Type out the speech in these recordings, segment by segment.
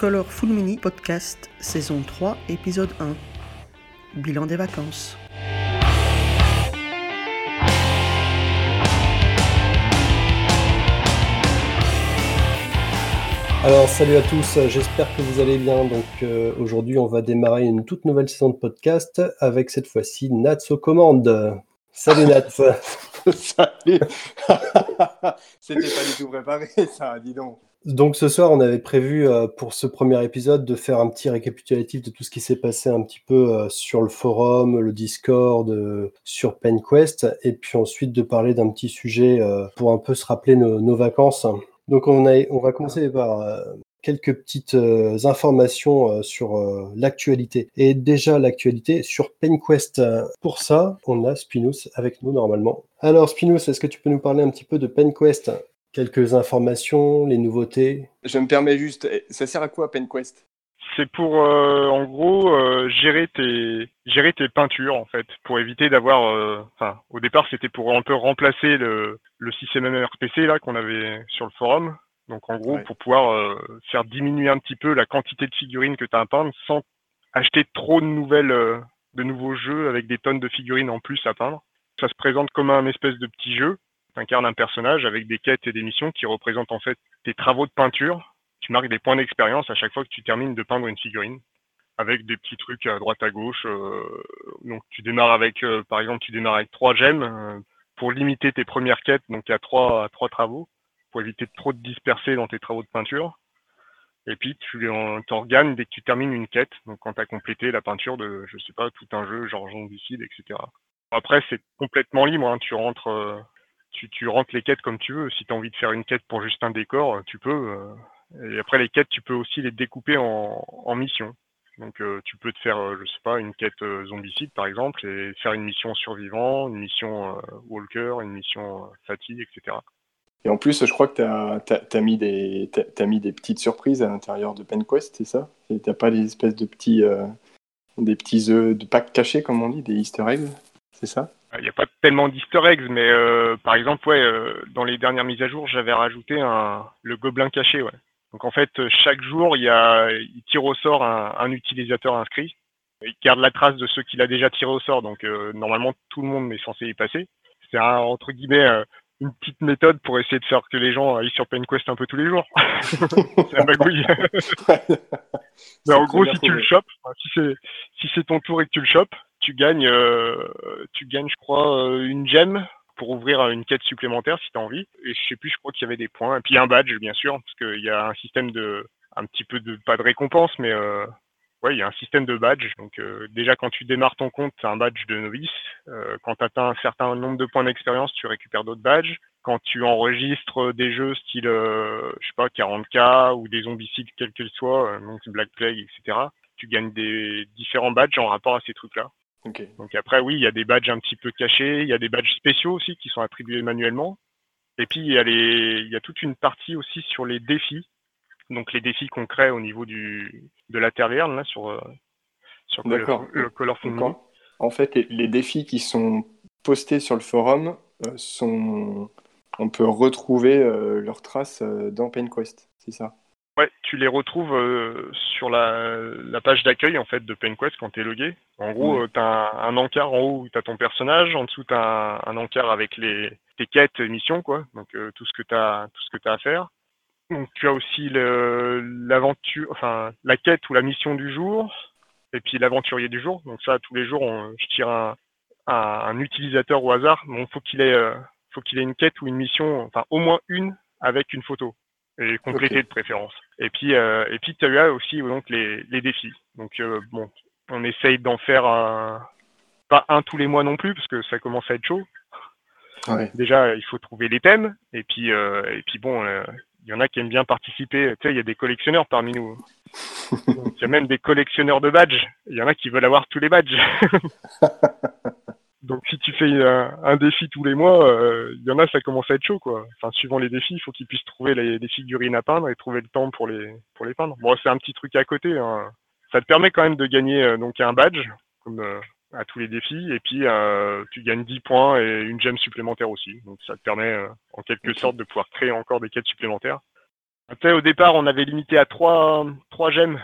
Colorful Mini Podcast, saison 3, épisode 1. Bilan des vacances. Alors salut à tous, j'espère que vous allez bien. Donc euh, aujourd'hui on va démarrer une toute nouvelle saison de podcast avec cette fois-ci Nats aux commandes. Salut Nats. Salut. C'était pas du tout préparé ça, dis donc. Donc ce soir, on avait prévu euh, pour ce premier épisode de faire un petit récapitulatif de tout ce qui s'est passé un petit peu euh, sur le forum, le Discord, euh, sur PenQuest, et puis ensuite de parler d'un petit sujet pour un peu se rappeler nos, vacances. Donc on, on va commencer par quelques petites informations sur l'actualité. Et déjà l'actualité sur PenQuest. Pour ça, on a Spinous avec nous normalement. Alors Spinous, est-ce que tu peux nous parler un petit peu de PenQuest? Quelques informations, les nouveautés Je me permets juste, ça sert à quoi PenQuest? C'est pour, euh, en gros, euh, gérer tes gérer tes peintures en fait, pour éviter d'avoir. euh, Enfin, au départ, c'était pour un peu remplacer le le système MRPC là qu'on avait sur le forum. Donc en gros, Ouais. pour pouvoir euh, faire diminuer un petit peu la quantité de figurines que tu as à peindre sans acheter trop de nouvelles, euh, de nouveaux jeux avec des tonnes de figurines en plus à peindre. Ça se présente comme un espèce de petit jeu incarne un personnage avec des quêtes et des missions qui représentent en fait tes travaux de peinture. Tu marques des points d'expérience à chaque fois que tu termines de peindre une figurine, avec des petits trucs à droite à gauche. euh, donc tu démarres avec, euh, par exemple, tu démarres avec trois gemmes euh, pour limiter tes premières quêtes, donc à trois, à trois travaux, pour éviter de trop te disperser dans tes travaux de peinture. Et puis tu en- dès que tu termines une quête, donc quand tu as complété la peinture de, je sais pas, tout un jeu, genre zombicide, etc. Après, c'est complètement libre, hein, tu rentres. Tu, tu rentres les quêtes comme tu veux. Si tu as envie de faire une quête pour juste un décor, euh, tu peux. euh, et après, les quêtes, tu peux aussi les découper en, missions. Donc, euh, tu peux te faire, je sais pas, une quête zombicide, par exemple, et faire une mission survivant, une mission walker, une mission fatigue, etc. Et en plus, je crois que tu as, mis, des- mis des petites surprises à l'intérieur de PenQuest, c'est ça? T'as pas des espèces de petits, des petits œufs de packs cachés, comme on dit, des easter eggs, c'est ça? Il n'y a pas tellement d'easter eggs, mais euh, par exemple, ouais, euh, dans les dernières mises à jour, j'avais rajouté un, le gobelin caché. Ouais. Donc en fait, euh, chaque jour, il, y a, il tire au sort un, un utilisateur inscrit. Il garde la trace de ceux qu'il a déjà tiré au sort, donc euh, normalement tout le monde est censé y passer. C'est un, entre guillemets euh, une petite méthode pour essayer de faire que les gens aillent sur PenQuest un peu tous les jours. c'est un bagouille. Mais en gros, si tu le chopes, si c'est si c'est ton tour et que tu le chopes, tu gagnes, euh, tu gagnes, je crois, euh, une gemme pour ouvrir une quête supplémentaire si tu as envie. Et je sais plus, je crois qu'il y avait des points. Et puis un badge, bien sûr, parce qu'il y a un système de, un petit peu de, pas de récompense, mais euh, ouais, il y a un système de badge. Donc euh, déjà, quand tu démarres ton compte, as un badge de novice. Euh, quand tu atteins un certain nombre de points d'expérience, tu récupères d'autres badges. Quand tu enregistres des jeux style, euh, je sais pas, 40K ou des zombicides quels qu'ils soient, euh, donc Black Plague, etc., tu gagnes des différents badges en rapport à ces trucs-là. Donc après, oui, il y a des badges un petit peu cachés, il y a des badges spéciaux aussi qui sont attribués manuellement. Et puis, il y a, les... il y a toute une partie aussi sur les défis. Donc les défis qu'on crée au niveau du... de la Terre là, sur, euh, sur le Colorful Donc, en, fait, les, défis qui sont postés sur le forum euh, sont. On peut retrouver euh, leurs traces dans PenQuest, c'est ça? Ouais, tu les retrouves euh, sur la, la page d'accueil en fait de PenQuest quand tu es logué. En gros, Ouais. tu as un, un encart en haut où tu as ton personnage, en dessous tu as un, un encart avec les tes quêtes et missions quoi. Donc euh, tout ce que tu as tout ce que tu as à faire. Donc tu as aussi l'aventure enfin la quête ou la mission du jour et puis l'aventurier du jour. Donc ça tous les jours on- je tire un, un, un utilisateur au hasard. Bon, faut qu'il ait euh, faut qu'il ait une quête ou une mission enfin au moins une avec une photo et complétée Ok. de préférence. Et puis, euh, et puis tu as aussi donc les, les défis. Donc euh, bon, on essaye d'en faire un- pas un tous les mois non plus parce que ça commence à être chaud. Ouais. Déjà, il faut trouver les thèmes et puis euh, et puis bon, il y en a qui aiment bien participer. Tu sais, il y a des collectionneurs parmi nous. Il y a même des collectionneurs de badges. Il y en a qui veulent avoir tous les badges. Donc si tu fais un, un défi tous les mois, euh, il y en a ça commence à être chaud quoi. Enfin suivant les défis, il faut qu'ils puissent trouver les, les figurines à peindre et trouver le temps pour les pour les peindre. Bon c'est un petit truc à côté. Hein. Ça te permet quand même de gagner euh, donc un badge comme euh, à tous les défis et puis euh, tu gagnes 10 points et une gemme supplémentaire aussi. Donc ça te permet euh, en quelque sorte de pouvoir créer encore des quêtes supplémentaires. Tu sais, au départ, on avait limité à 3, trois gemmes.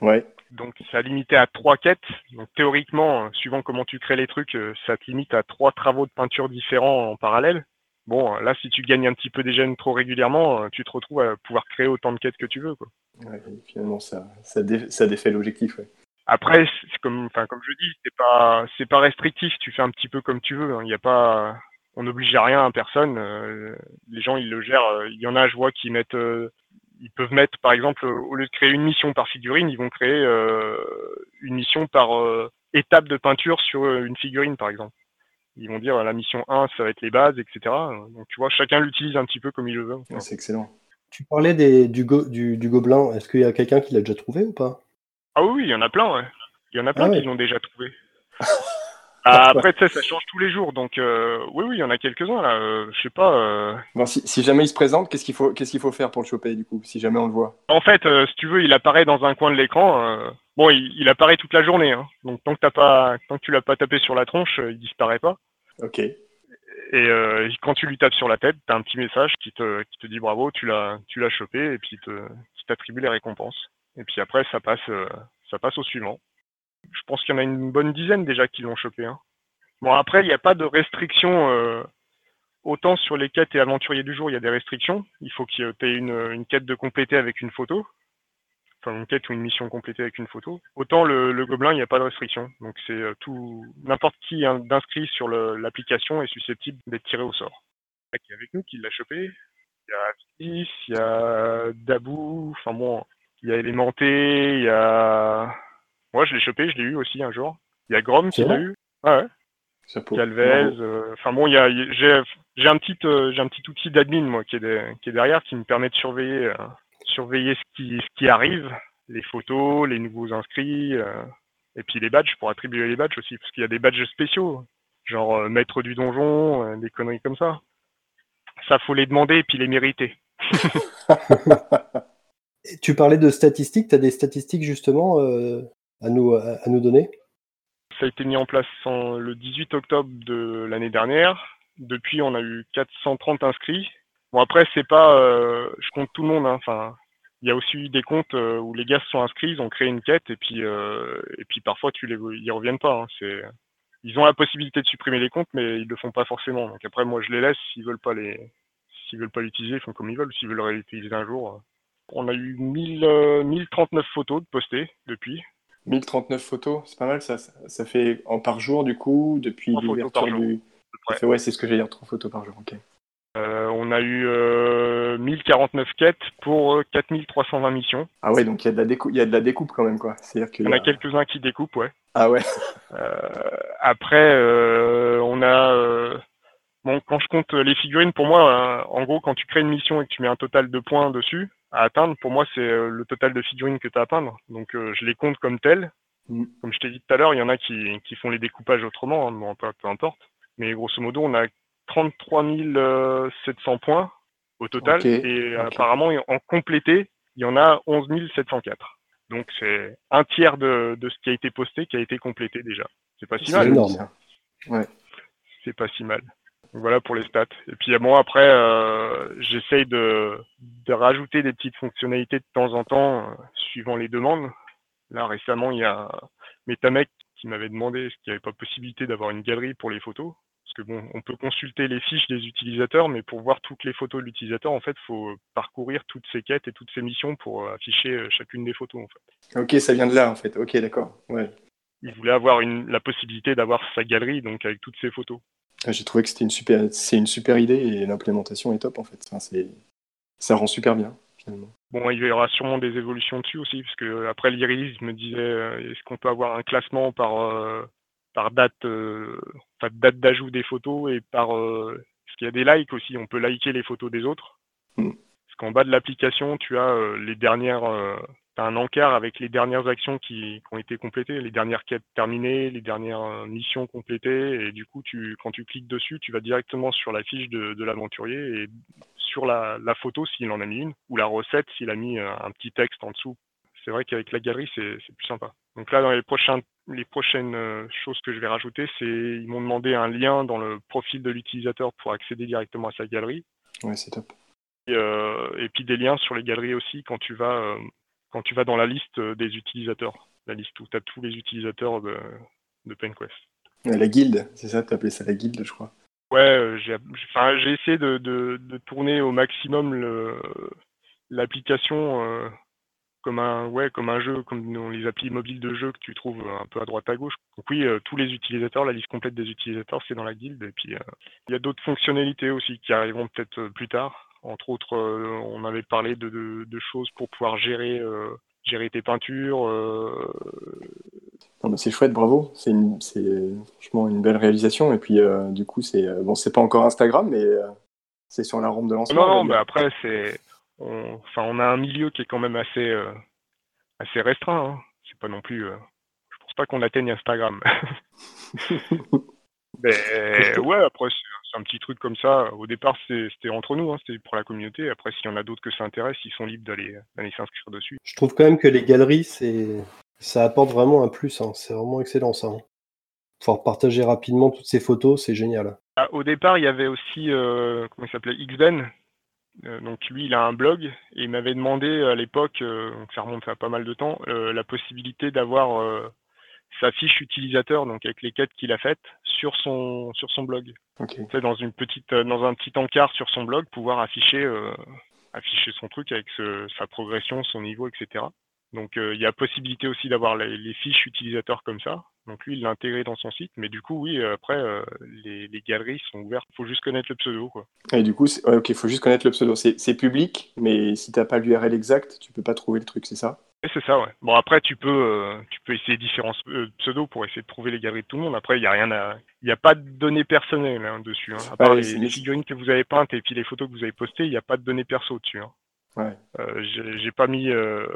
Ouais. Donc ça a limité à trois quêtes. Donc théoriquement, euh, suivant comment tu crées les trucs, euh, ça te limite à trois travaux de peinture différents en parallèle. Bon, là, si tu gagnes un petit peu des gemmes trop régulièrement, euh, tu te retrouves à pouvoir créer autant de quêtes que tu veux. Quoi. Ouais, finalement, ça, ça, dé- ça défait l'objectif. Ouais. Après, c'est comme, enfin, comme je dis, c'est pas, c'est pas restrictif. Tu fais un petit peu comme tu veux. hein. Il y a pas, on n'oblige à rien à personne. euh, les gens, ils le gèrent. euh, Il y en a, je vois, qui mettent, euh, ils peuvent mettre, par exemple, au lieu de créer une mission par figurine, ils vont créer euh, une mission par euh, étape de peinture sur euh, une figurine, par exemple. Ils vont dire la mission 1, ça va être les bases, etc. Donc tu vois, chacun l'utilise un petit peu comme il le veut. Ouais, c'est excellent. Tu parlais des, du, go- du, du gobelin. Est-ce qu'il y a quelqu'un qui l'a déjà trouvé ou pas? Ah oui, il y en a plein, ouais. Il y en a plein Ah ouais. qui l'ont déjà trouvé. Ah, après, tu sais, ça change tous les jours, donc euh, oui, oui, il y en a quelques-uns là. euh, je sais pas. euh, Bon, si, si jamais il se présente, qu'est-ce qu'il faut, qu'est-ce qu'il faut faire pour le choper, du coup, si jamais on le voit? En fait, euh, si tu veux, il apparaît dans un coin de l'écran. Bon, il, il apparaît toute la journée, hein. donc tant que t'as pas, tant que tu l'as pas tapé sur la tronche, il disparaît pas. Ok. Et quand tu lui tapes sur la tête, t'as un petit message qui te, qui te dit bravo, tu l'as, tu l'as chopé, et puis te, qui t'attribue les récompenses. Et puis après, ça passe, ça passe au suivant. Je pense qu'il y en a une bonne dizaine déjà qui l'ont chopé. Hein. Bon, après, il n'y a pas de restrictions. euh, autant sur les quêtes et aventuriers du jour, il y a des restrictions. Il faut que tu aies une, quête de compléter avec une photo. Enfin, une quête ou une mission complétée avec une photo. Autant le, gobelin, il n'y a pas de restriction. Donc c'est euh, tout. N'importe qui hein, d'inscrit sur l'application est susceptible d'être tiré au sort. Il y a qui est avec nous qui l'a chopé. Il y a Avis, il y a Dabou, enfin bon, il y a Élémenté, il y a. Moi je l'ai chopé, je l'ai eu aussi un jour. Il y a Grom qui l'a eu. Ah ouais. Calvez, euh, enfin bon, il y a, il y a- j'ai, j'ai un petit, euh, j'ai un petit outil d'admin moi qui est, de- qui est derrière, qui me permet de surveiller, euh, surveiller ce qui, ce qui arrive, les photos, les nouveaux inscrits, euh, et puis les badges pour attribuer les badges aussi, parce qu'il y a des badges spéciaux, genre euh, maître du donjon, euh, des conneries comme ça. Ça faut les demander et puis les mériter. Tu parlais de statistiques. Tu as des statistiques justement euh, à, nous, à, nous donner Ça a été mis en place en- le 18 octobre de l'année dernière. Depuis, on a eu 430 inscrits. Bon, après, c'est pas, euh, je compte tout le monde. hein. Enfin, il y a aussi des comptes euh, où les gars se sont inscrits, ils ont créé une quête et puis, euh, et puis parfois, tu les, ils reviennent pas. hein. C'est, ils ont la possibilité de supprimer les comptes, mais ils le font pas forcément. Donc après, moi, je les laisse. S'ils veulent pas les, s'ils veulent pas l'utiliser, ils font comme ils veulent. S'ils veulent réutiliser un jour. euh. On a eu 1000, euh, 1039 photos de postées depuis. 1039 photos, c'est pas mal ça. Ça, fait en par jour, du coup, depuis l'ouverture du. ouais, c'est ce que j'ai dire, 3 photos par jour. Ok. Euh, on a eu euh, 1049 quêtes pour euh, 4320 missions. Ah ouais, donc il y, a de la découpe, il y a de la découpe quand même, quoi. C'est-à-dire qu'il Il y y en a... a quelques-uns qui découpent, ouais. Ah ouais. Euh, après, euh, on a... euh, bon, quand je compte les figurines, pour moi, euh, en gros, quand tu crées une mission et que tu mets un total de points dessus à atteindre, pour moi, c'est euh, le total de figurines que tu as à atteindre. Donc, euh, je les compte comme telles. Mm. Comme je t'ai dit tout à l'heure, il y en a qui, qui font les découpages autrement, hein, bon, peu, peu importe. Mais grosso modo, on a 33 700 points au total. Et apparemment, en complété, il y en a 11 704. Donc c'est un tiers de, de ce qui a été posté qui a été complété déjà. C'est pas si C'est mal. joli. énorme. C'est pas si mal. Voilà pour les stats. Et puis moi après, euh, j'essaye de, de rajouter des petites fonctionnalités de temps en temps, euh, suivant les demandes. Là récemment, il y a Metamec qui m'avait demandé est-ce qu'il n'y avait pas possibilité d'avoir une galerie pour les photos. Parce que bon, on peut consulter les fiches des utilisateurs, mais pour voir toutes les photos de l'utilisateur, en fait, il faut parcourir toutes ces quêtes et toutes ces missions pour euh, afficher chacune des photos. En fait. Ok, ça vient de là, en fait. Ok, d'accord. Ouais. Il voulait avoir une, la possibilité d'avoir sa galerie, donc avec toutes ces photos. Ah, J'ai trouvé que c'était une super, c'est une super idée et l'implémentation est top, en fait. Enfin, c'est, ça rend super bien, finalement. Bon, il y aura sûrement des évolutions dessus aussi, parce que après l'Iris me disait euh, est-ce qu'on peut avoir un classement par euh, par date, euh, enfin, date d'ajout des photos et par parce qu'il y a des likes aussi, on peut liker les photos des autres. Mm. Parce qu'en bas de l'application, tu as les dernières, un encart avec les dernières actions qui, qui ont été complétées, les dernières quêtes terminées, les dernières euh, missions complétées, et du coup, tu, quand tu cliques dessus, tu vas directement sur la fiche de, de l'aventurier et sur la, la photo s'il en a mis une, ou la recette s'il a mis euh, un petit texte en dessous. C'est vrai qu'avec la galerie, c'est c'est plus sympa. Donc là, dans les, prochains, les prochaines euh, choses que je vais rajouter, c'est ils m'ont demandé un lien dans le profil de l'utilisateur pour accéder directement à sa galerie. Ouais, c'est top. et puis des liens sur les galeries aussi quand tu vas quand tu vas dans la liste des utilisateurs, la liste où tu as tous les utilisateurs de, de PenQuest. La guilde, c'est ça, tu appelé ça la guilde, je crois. Ouais, j'ai essayé de, de, de, tourner au maximum l'application comme un ouais comme un jeu comme dans les applis mobiles de jeu que tu trouves un peu à droite à gauche. Donc oui, euh, tous les utilisateurs, la liste complète des utilisateurs, c'est dans la guilde. Et puis euh, il y a d'autres fonctionnalités aussi qui arriveront peut-être euh, plus tard. Entre autres, on avait parlé de, de, choses pour pouvoir gérer gérer tes peintures. c'est chouette, bravo. C'est franchement une belle réalisation. Et puis du coup, c'est bon, c'est pas encore Instagram, mais c'est sur la rampe de lancement. Non, non, mais après c'est on, enfin, on a un milieu qui est quand même assez, euh, assez restreint. Hein. C'est pas non plus. Euh, je pense pas qu'on atteigne Instagram. Mais ouais, après, c'est un petit truc comme ça. Au départ, c'était entre nous, hein, c'était pour la communauté. Après, s'il y en a d'autres que ça intéresse, ils sont libres d'aller s'inscrire dessus. Je trouve quand même que les galeries, ça apporte vraiment un plus. Hein. C'est vraiment excellent ça. Pouvoir partager rapidement toutes ces photos, c'est génial. Ah, au départ, il y avait aussi, euh, comment il s'appelait, Xben, euh, donc lui, il a un blog et il m'avait demandé à l'époque, euh, donc ça remonte à pas mal de temps, euh, la possibilité d'avoir sa fiche utilisateur, donc avec les quêtes qu'il a faites, sur son sur son blog. Okay. Dans une petite, dans un petit encart sur son blog, pouvoir afficher afficher son truc avec sa progression, son niveau, etc. Donc il y a possibilité aussi d'avoir les, fiches utilisateurs comme ça. Donc lui, il l'a intégré dans son site, mais du coup, oui, euh, après, euh, les, galeries sont ouvertes. Il faut juste connaître le pseudo, quoi. Et du coup, il faut juste connaître le pseudo. C'est public, mais si tu n'as pas l'URL exact, tu peux pas trouver le truc, c'est ça? C'est ça, ouais. Bon, après, tu peux, euh, tu peux essayer différents pseudos pour essayer de trouver les galeries de tout le monde. Après, il n'y a rien à, il n'y a pas de données personnelles hein, dessus. Hein. À part les, figurines que vous avez peintes et puis les photos que vous avez postées, il n'y a pas de données perso dessus. Hein. Ouais. Euh, j'ai pas mis, euh,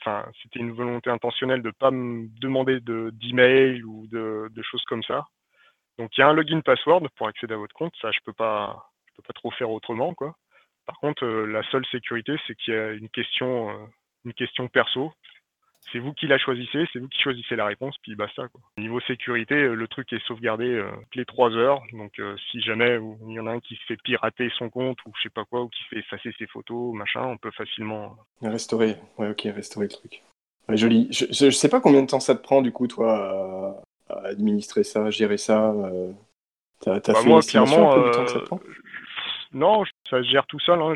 enfin, c'était une volonté intentionnelle de pas me demander d'email ou de, de, choses comme ça. Donc il y a un login password pour accéder à votre compte, ça je peux pas, je peux pas trop faire autrement quoi. Par contre, euh, la seule sécurité, c'est qu'il y a une question, euh, une question perso c'est vous qui la choisissez, c'est vous qui choisissez la réponse, puis basta. Quoi. Niveau sécurité, euh, le truc est sauvegardé euh, toutes les trois heures. Donc euh, si jamais il y en a un qui se fait pirater son compte ou je sais pas quoi, ou qui fait effacer ses photos, machin, on peut facilement. Restaurer, ouais, ok, restaurer le truc. Ouais, joli. Je, je, sais pas combien de temps ça te prend du coup, toi, à, administrer ça, gérer ça. T'as bah, fait moi, clairement, temps que ça te prend? Non, ça se gère tout seul. Hein.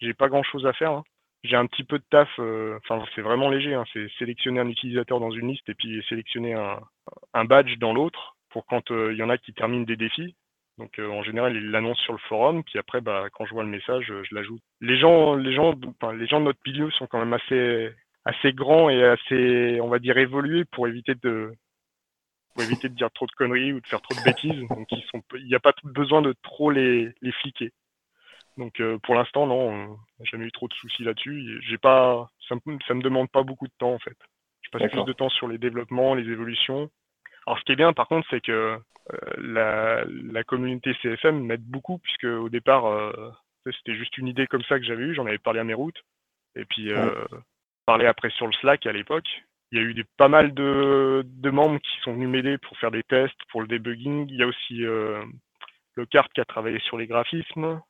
J'ai pas grand chose à faire. Hein j'ai un petit peu de taf, euh, enfin c'est vraiment léger, hein, c'est sélectionner un utilisateur dans une liste et puis sélectionner un, un badge dans l'autre pour quand euh, il y en a qui terminent des défis. Donc euh, en général, ils l'annoncent sur le forum, puis après, bah, quand je vois le message, je l'ajoute. Les gens, les gens, les gens de notre milieu sont quand même assez, assez grands et assez, on va dire, évolués pour éviter de, pour éviter de dire trop de conneries ou de faire trop de bêtises. Donc ils sont, il n'y a pas besoin de trop les, les fliquer. Donc euh, pour l'instant, non, j'ai jamais eu trop de soucis là-dessus. J'ai pas, ça me, ça me demande pas beaucoup de temps en fait. Je passe plus de temps sur les développements, les évolutions. Alors ce qui est bien par contre, c'est que euh, la, la, communauté CFM m'aide beaucoup puisque au départ, euh, c'était juste une idée comme ça que j'avais eue. J'en avais parlé à mes routes et puis parlé après sur le Slack à l'époque. Il y a eu des, pas mal de, de membres qui sont venus m'aider pour faire des tests, pour le debugging. Il y a aussi le carte qui a travaillé sur les graphismes.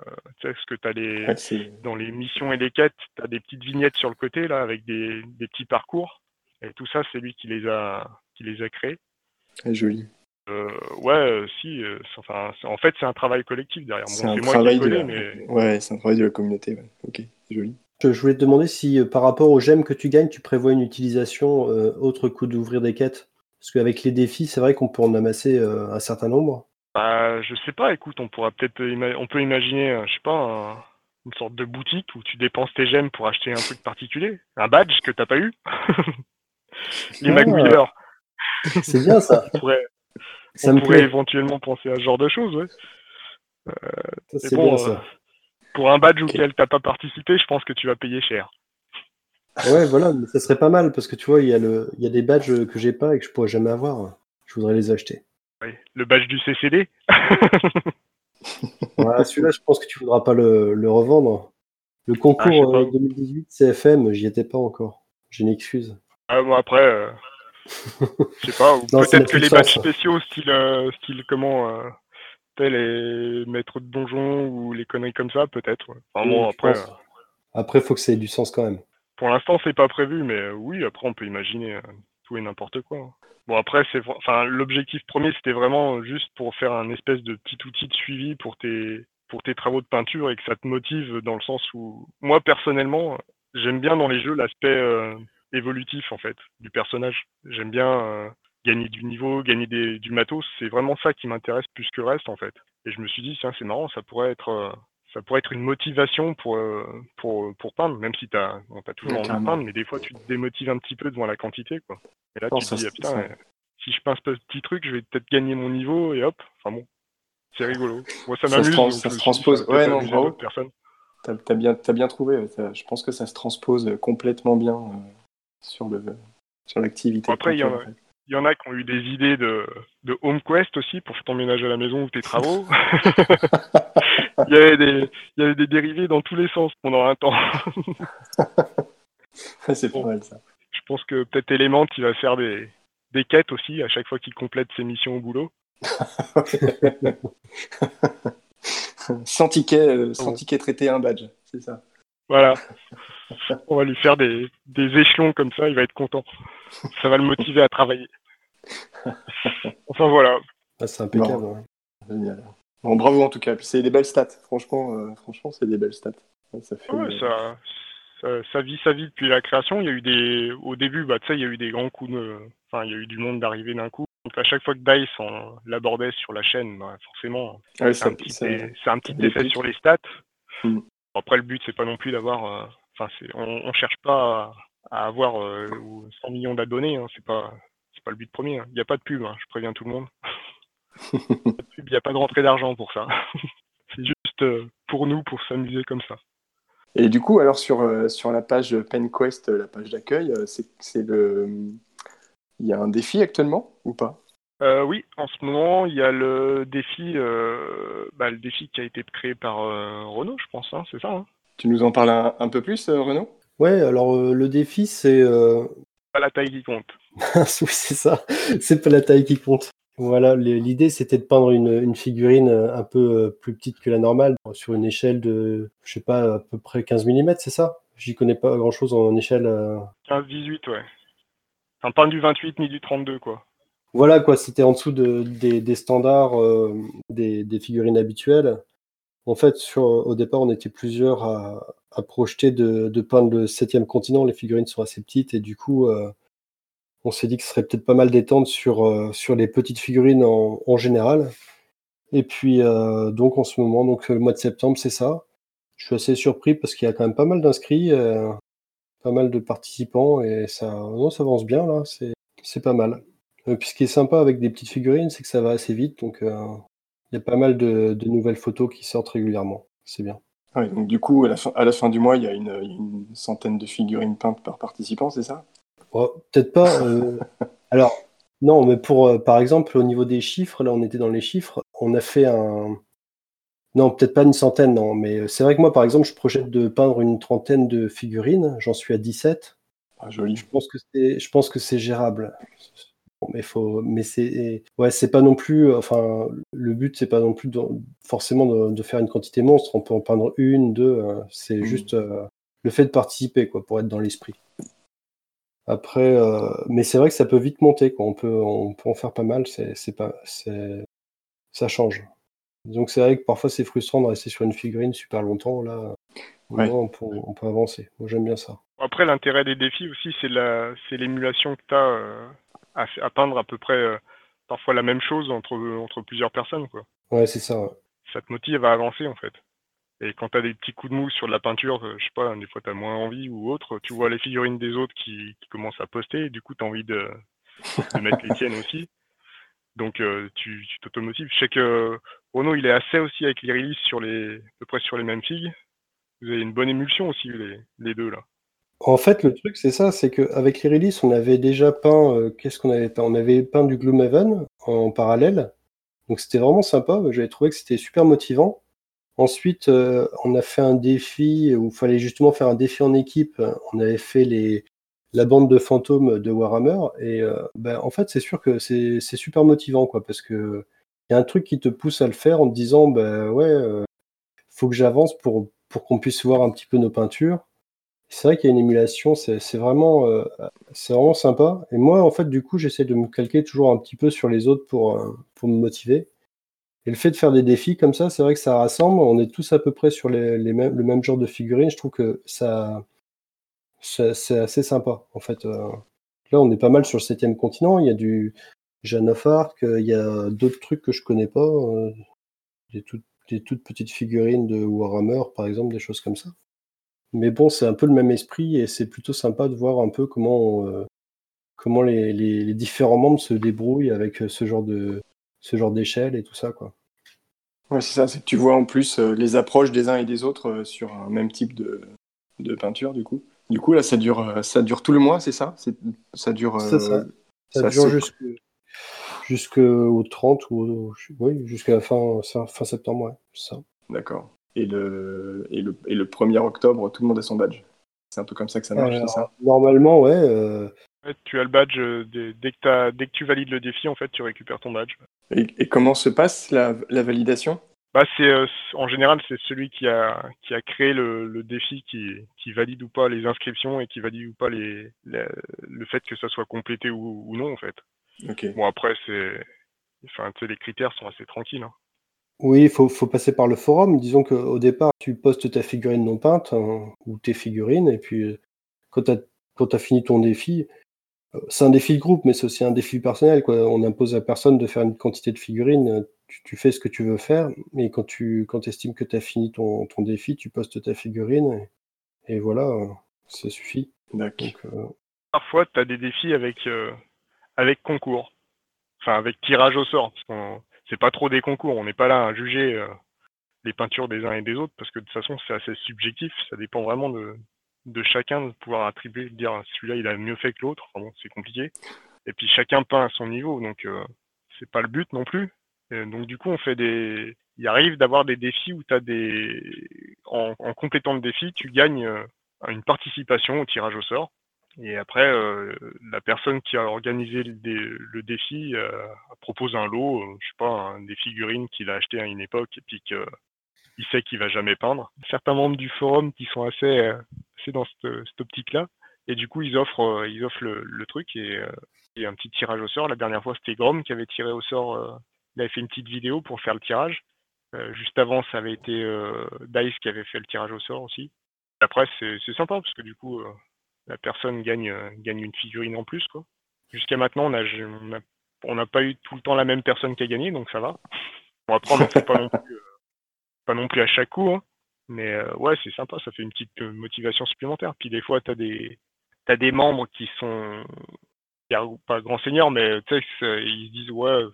Euh, tu sais, ce que tu as les, dans les missions et les quêtes, tu as des petites vignettes sur le côté, là, avec des, des petits parcours? Et tout ça, c'est lui qui les a, qui les a créés. C'est joli. Euh, ouais, euh, si. Euh, enfin, en fait, c'est un travail collectif derrière. c'est un travail de la... mais... Ouais, c'est un travail de la communauté. Ouais. Ok, joli. Je voulais te demander si, par rapport aux gemmes que tu gagnes, tu prévois une utilisation autre que d'ouvrir des quêtes? Parce qu'avec les défis, c'est vrai qu'on peut en amasser un certain nombre. Bah, je sais pas, écoute, on pourra peut-être on peut imaginer, euh, je sais pas, une sorte de boutique où tu dépenses tes gemmes pour acheter un truc particulier, un badge que t'as pas eu. Les ah. C'est bien ça. on pourrait, ça pourrait éventuellement penser à ce genre de choses, ouais. Euh, c'est bon, ça. Euh, pour un badge auquel t'as pas participé, je pense que tu vas payer cher. Ouais, voilà, mais ça serait pas mal parce que tu vois, il y, a le... y a des badges que j'ai pas et que je pourrais jamais avoir. Je voudrais les acheter. Oui, le badge du CCD. celui-là, je pense que tu voudras pas le, revendre. Le concours 2018 euh, CFM, j'y étais pas encore. J'ai une excuse. Ah, bon, après, euh... je sais pas, peut-être que les badges spéciaux, style, euh, style comment, euh, tel est maître de donjon ou les conneries comme ça, peut-être. ouais. Enfin, bon, je après, euh, Après, faut que ça ait du sens quand même. pour l'instant, c'est pas prévu, mais euh, oui, après, on peut imaginer euh, tout et n'importe quoi. hein. Bon, après, c'est, enfin, l'objectif premier, c'était vraiment juste pour faire un espèce de petit outil de suivi pour tes, pour tes travaux de peinture et que ça te motive dans le sens où, moi, personnellement, j'aime bien dans les jeux l'aspect euh, évolutif, en fait, du personnage. J'aime bien euh, gagner du niveau, gagner des, du matos. C'est vraiment ça qui m'intéresse plus que le reste, en fait. Et je me suis dit, tiens, c'est marrant, ça pourrait être, euh, ça pourrait être une motivation pour, euh, pour, pour peindre, même si t'as, bon, t'as toujours envie de peindre, mais des fois, tu te démotives un petit peu devant la quantité, quoi. Et là, Non, tu te dis, ah, putain, euh, si je peins ce petit truc, je vais peut-être gagner mon niveau, et hop, enfin bon, c'est rigolo. Moi, ça Ça se trans- ça transpose. ça Ouais, non, bravo. d'autres personnes. T'as t'as bien, bien trouvé. je pense que ça se transpose complètement bien euh, sur le sur l'activité. Après, il y en a- en fait. Il y en a qui ont eu des idées de, de home quest aussi pour faire ton ménage à la maison ou tes travaux. il, y avait des, il y avait des dérivés dans tous les sens pendant un temps. c'est pas mal ça. Je pense que peut-être Element, il va faire des, des quêtes aussi à chaque fois qu'il complète ses missions au boulot. sans ticket, euh, sans ticket traité, un badge, c'est ça. Voilà. On va lui faire des, des échelons comme ça, il va être content. Ça va le motiver à travailler. Enfin voilà. Ah, c'est impeccable. Non. ouais. Génial. Bon, bravo en tout cas. Puis c'est des belles stats. Franchement, euh, franchement, c'est des belles stats. Ça fait. Ouais, euh, ça, ça, ça vit sa vie depuis la création. Il y a eu des, au début, bah, tu sais, il y a eu des grands coups de, enfin, il y a eu du monde d'arriver d'un coup. Donc à chaque fois que Dice l'abordait sur la chaîne, bah, forcément, ouais, c'est un petit, un petit effet sur les stats. Hmm. Après, le but, c'est pas non plus d'avoir, euh, enfin, on, on cherche pas à, à avoir euh, 100 millions d'abonnés. Hein, c'est pas, c'est pas le but premier. hein. Il n'y a pas de pub. hein, je préviens tout le monde. Il n'y a pas de rentrée d'argent pour ça. c'est juste euh, pour nous, pour s'amuser comme ça. Et du coup, alors sur, euh, sur la page PenQuest, euh, la page d'accueil, euh, c'est le. Il y a un défi actuellement ou pas? Euh, oui, en ce moment, il y a le défi, euh, bah, le défi qui a été créé par euh, Renault, je pense, hein, c'est ça. Hein Tu nous en parles un, un peu plus, euh, Renaud Ouais, alors euh, le défi, c'est. euh, pas la taille qui compte. oui, c'est ça. C'est pas la taille qui compte. Voilà, l'idée c'était de peindre une, une figurine un peu plus petite que la normale, sur une échelle de, je sais pas, à peu près 15 mm, c'est ça? J'y connais pas grand chose en échelle. euh. 15-18, ouais. Enfin, pas du 28 ni du 32, quoi. Voilà, quoi, c'était en dessous de, des, standards euh, des, figurines habituelles. En fait, au départ, on était plusieurs à, projeter de, peindre le septième continent. Les figurines sont assez petites et du coup, euh, on s'est dit que ce serait peut-être pas mal d'étendre sur, euh, sur les petites figurines en, général. Et puis, euh, donc en ce moment, donc le mois de septembre, c'est ça. Je suis assez surpris parce qu'il y a quand même pas mal d'inscrits, pas mal de participants et ça, non, ça avance bien là. C'est pas mal. Euh, puis ce qui est sympa avec des petites figurines, c'est que ça va assez vite, donc euh, il y a pas mal de, de nouvelles photos qui sortent régulièrement. C'est bien. Ouais, donc du coup, à la, fin, à la fin du mois, il y a une, centaine de figurines peintes par participant, c'est ça? Oh, Peut-être pas. euh, Alors, non, mais pour, euh, par exemple, au niveau des chiffres, là, on était dans les chiffres, on a fait un. Non, peut-être pas une centaine, non, mais c'est vrai que moi, par exemple, je projette de peindre une trentaine de figurines, j'en suis à 17. ah, Joli. Je pense que c'est gérable. Bon, mais faut, mais c'est, ouais, c'est pas non plus, enfin, le but c'est pas non plus de- forcément de, de faire une quantité monstre. On peut en peindre une, deux. euh, c'est Mhm. juste euh, le fait de participer, quoi, pour être dans l'esprit. Après, euh, mais c'est vrai que ça peut vite monter, quoi. On peut, on peut en faire pas mal. C'est, c'est pas, c'est, ça change. Donc c'est vrai que parfois c'est frustrant de rester sur une figurine super longtemps. Là, Ouais. on, peut, on peut avancer. Moi, j'aime bien ça. Après, l'intérêt des défis aussi, c'est la, c'est l'émulation que tu as à, à peindre à peu près euh, parfois la même chose entre, entre plusieurs personnes, quoi. Ouais, c'est ça. ouais. Ça te motive à avancer, en fait. Et quand tu as des petits coups de mou sur de la peinture, euh, je sais pas, des fois tu as moins envie ou autre, tu vois les figurines des autres qui, qui commencent à poster, et du coup tu as envie de, de mettre les tiennes aussi. Donc euh, tu t'automotives. Je sais que Renaud, il est assez aussi avec les releases sur les, à peu près sur les mêmes figues. Vous avez une bonne émulsion aussi, les, les deux, là. En fait, le truc, c'est ça, c'est qu'avec les releases, on avait déjà peint, euh, qu'est-ce qu'on avait peint? On avait peint du Gloomhaven en parallèle. Donc c'était vraiment sympa. J'avais trouvé que c'était super motivant. Ensuite, euh, on a fait un défi où il fallait justement faire un défi en équipe. On avait fait les, la bande de fantômes de Warhammer. Et euh, ben, en fait, c'est sûr que c'est super motivant, quoi, parce que il y a un truc qui te pousse à le faire en te disant, ben ouais, faut que j'avance pour qu'on puisse voir un petit peu nos peintures. C'est vrai qu'il y a une émulation, c'est vraiment, euh, vraiment sympa. Et moi, en fait, du coup, j'essaie de me calquer toujours un petit peu sur les autres pour, euh, pour me motiver. Et le fait de faire des défis comme ça, c'est vrai que ça rassemble. On est tous à peu près sur le même genre de figurines. Je trouve que ça, c'est assez sympa. En fait, euh. là, on est pas mal sur le septième continent. Il y a du Jeanne of Arc, il y a d'autres trucs que je connais pas. Des, des toutes petites figurines de Warhammer, par exemple, des choses comme ça. Mais bon, c'est un peu le même esprit et c'est plutôt sympa de voir un peu comment, euh, comment les, les, différents membres se débrouillent avec euh, ce genre de ce genre d'échelle et tout ça, quoi. Ouais, c'est ça, c'est que tu vois en plus euh, les approches des uns et des autres sur un même type de, de peinture, du coup. Du coup, là, ça dure, ça dure tout le mois, c'est ça? Ça dure. ça. Ça, dure jusqu'au 30 ou oui, jusqu'à la fin, fin septembre, ouais, ça. D'accord et le, et le, et le 1er octobre, tout le monde a son badge. C'est un peu comme ça que ça marche, c'est ça Normalement, ouais, euh, Tu as le badge euh, dès, que dès que tu valides le défi, en fait, tu récupères ton badge. Et, comment se passe la, la validation? Bah, c'est euh, en général c'est celui qui a qui a créé le, le défi qui, qui, valide ou pas les inscriptions et qui valide ou pas les, le fait que ça soit complété ou, ou non en fait. Okay. Bon après c'est enfin les critères sont assez tranquilles. Hein. Oui, il faut, passer par le forum. Disons qu'au départ, tu postes ta figurine non peinte hein, ou tes figurines, et puis euh, quand tu as, fini ton défi, euh, c'est un défi de groupe, mais c'est aussi un défi personnel. Quoi. On impose à personne de faire une quantité de figurines. Tu, fais ce que tu veux faire, mais quand tu quand estimes que tu as fini ton, ton, défi, tu postes ta figurine, et, voilà, ça suffit. D'accord. Parfois, tu as des défis avec, euh, avec concours, enfin avec tirage au sort. Parce c'est pas trop des concours. On n'est pas là à juger euh, les peintures des uns et des autres parce que de toute façon c'est assez subjectif. Ça dépend vraiment de, chacun de pouvoir attribuer, de dire celui-là il a mieux fait que l'autre. Enfin bon, c'est compliqué. Et puis chacun peint à son niveau, donc euh, c'est pas le but non plus. donc du coup on fait des, il arrive d'avoir des défis où tu as des, en, en, complétant le défi, tu gagnes euh, une participation au tirage au sort. Et après, euh, la personne qui a organisé le, défi euh, propose un lot, euh, je sais pas, des figurines qu'il a achetées à une époque et puis qu'il sait qu'il va jamais peindre. Certains membres du forum qui sont assez, assez dans cette, optique-là, et du coup ils offrent, ils offrent le, truc et, un petit tirage au sort. La dernière fois c'était Grom qui avait tiré au sort, il avait fait une petite vidéo pour faire le tirage. juste avant ça avait été Dice qui avait fait le tirage au sort aussi. Après c'est sympa parce que du coup la personne gagne, euh, gagne une figurine en plus. Jusqu'à maintenant, on n'a pas eu tout le temps la même personne qui a gagné, donc ça va. On n'en fait pas non plus, euh, pas non plus à chaque coup, hein. mais euh, ouais, c'est sympa, ça fait une petite motivation supplémentaire. Puis des fois, tu as des, des membres qui sont pas grand seigneur, mais ils se disent ouais,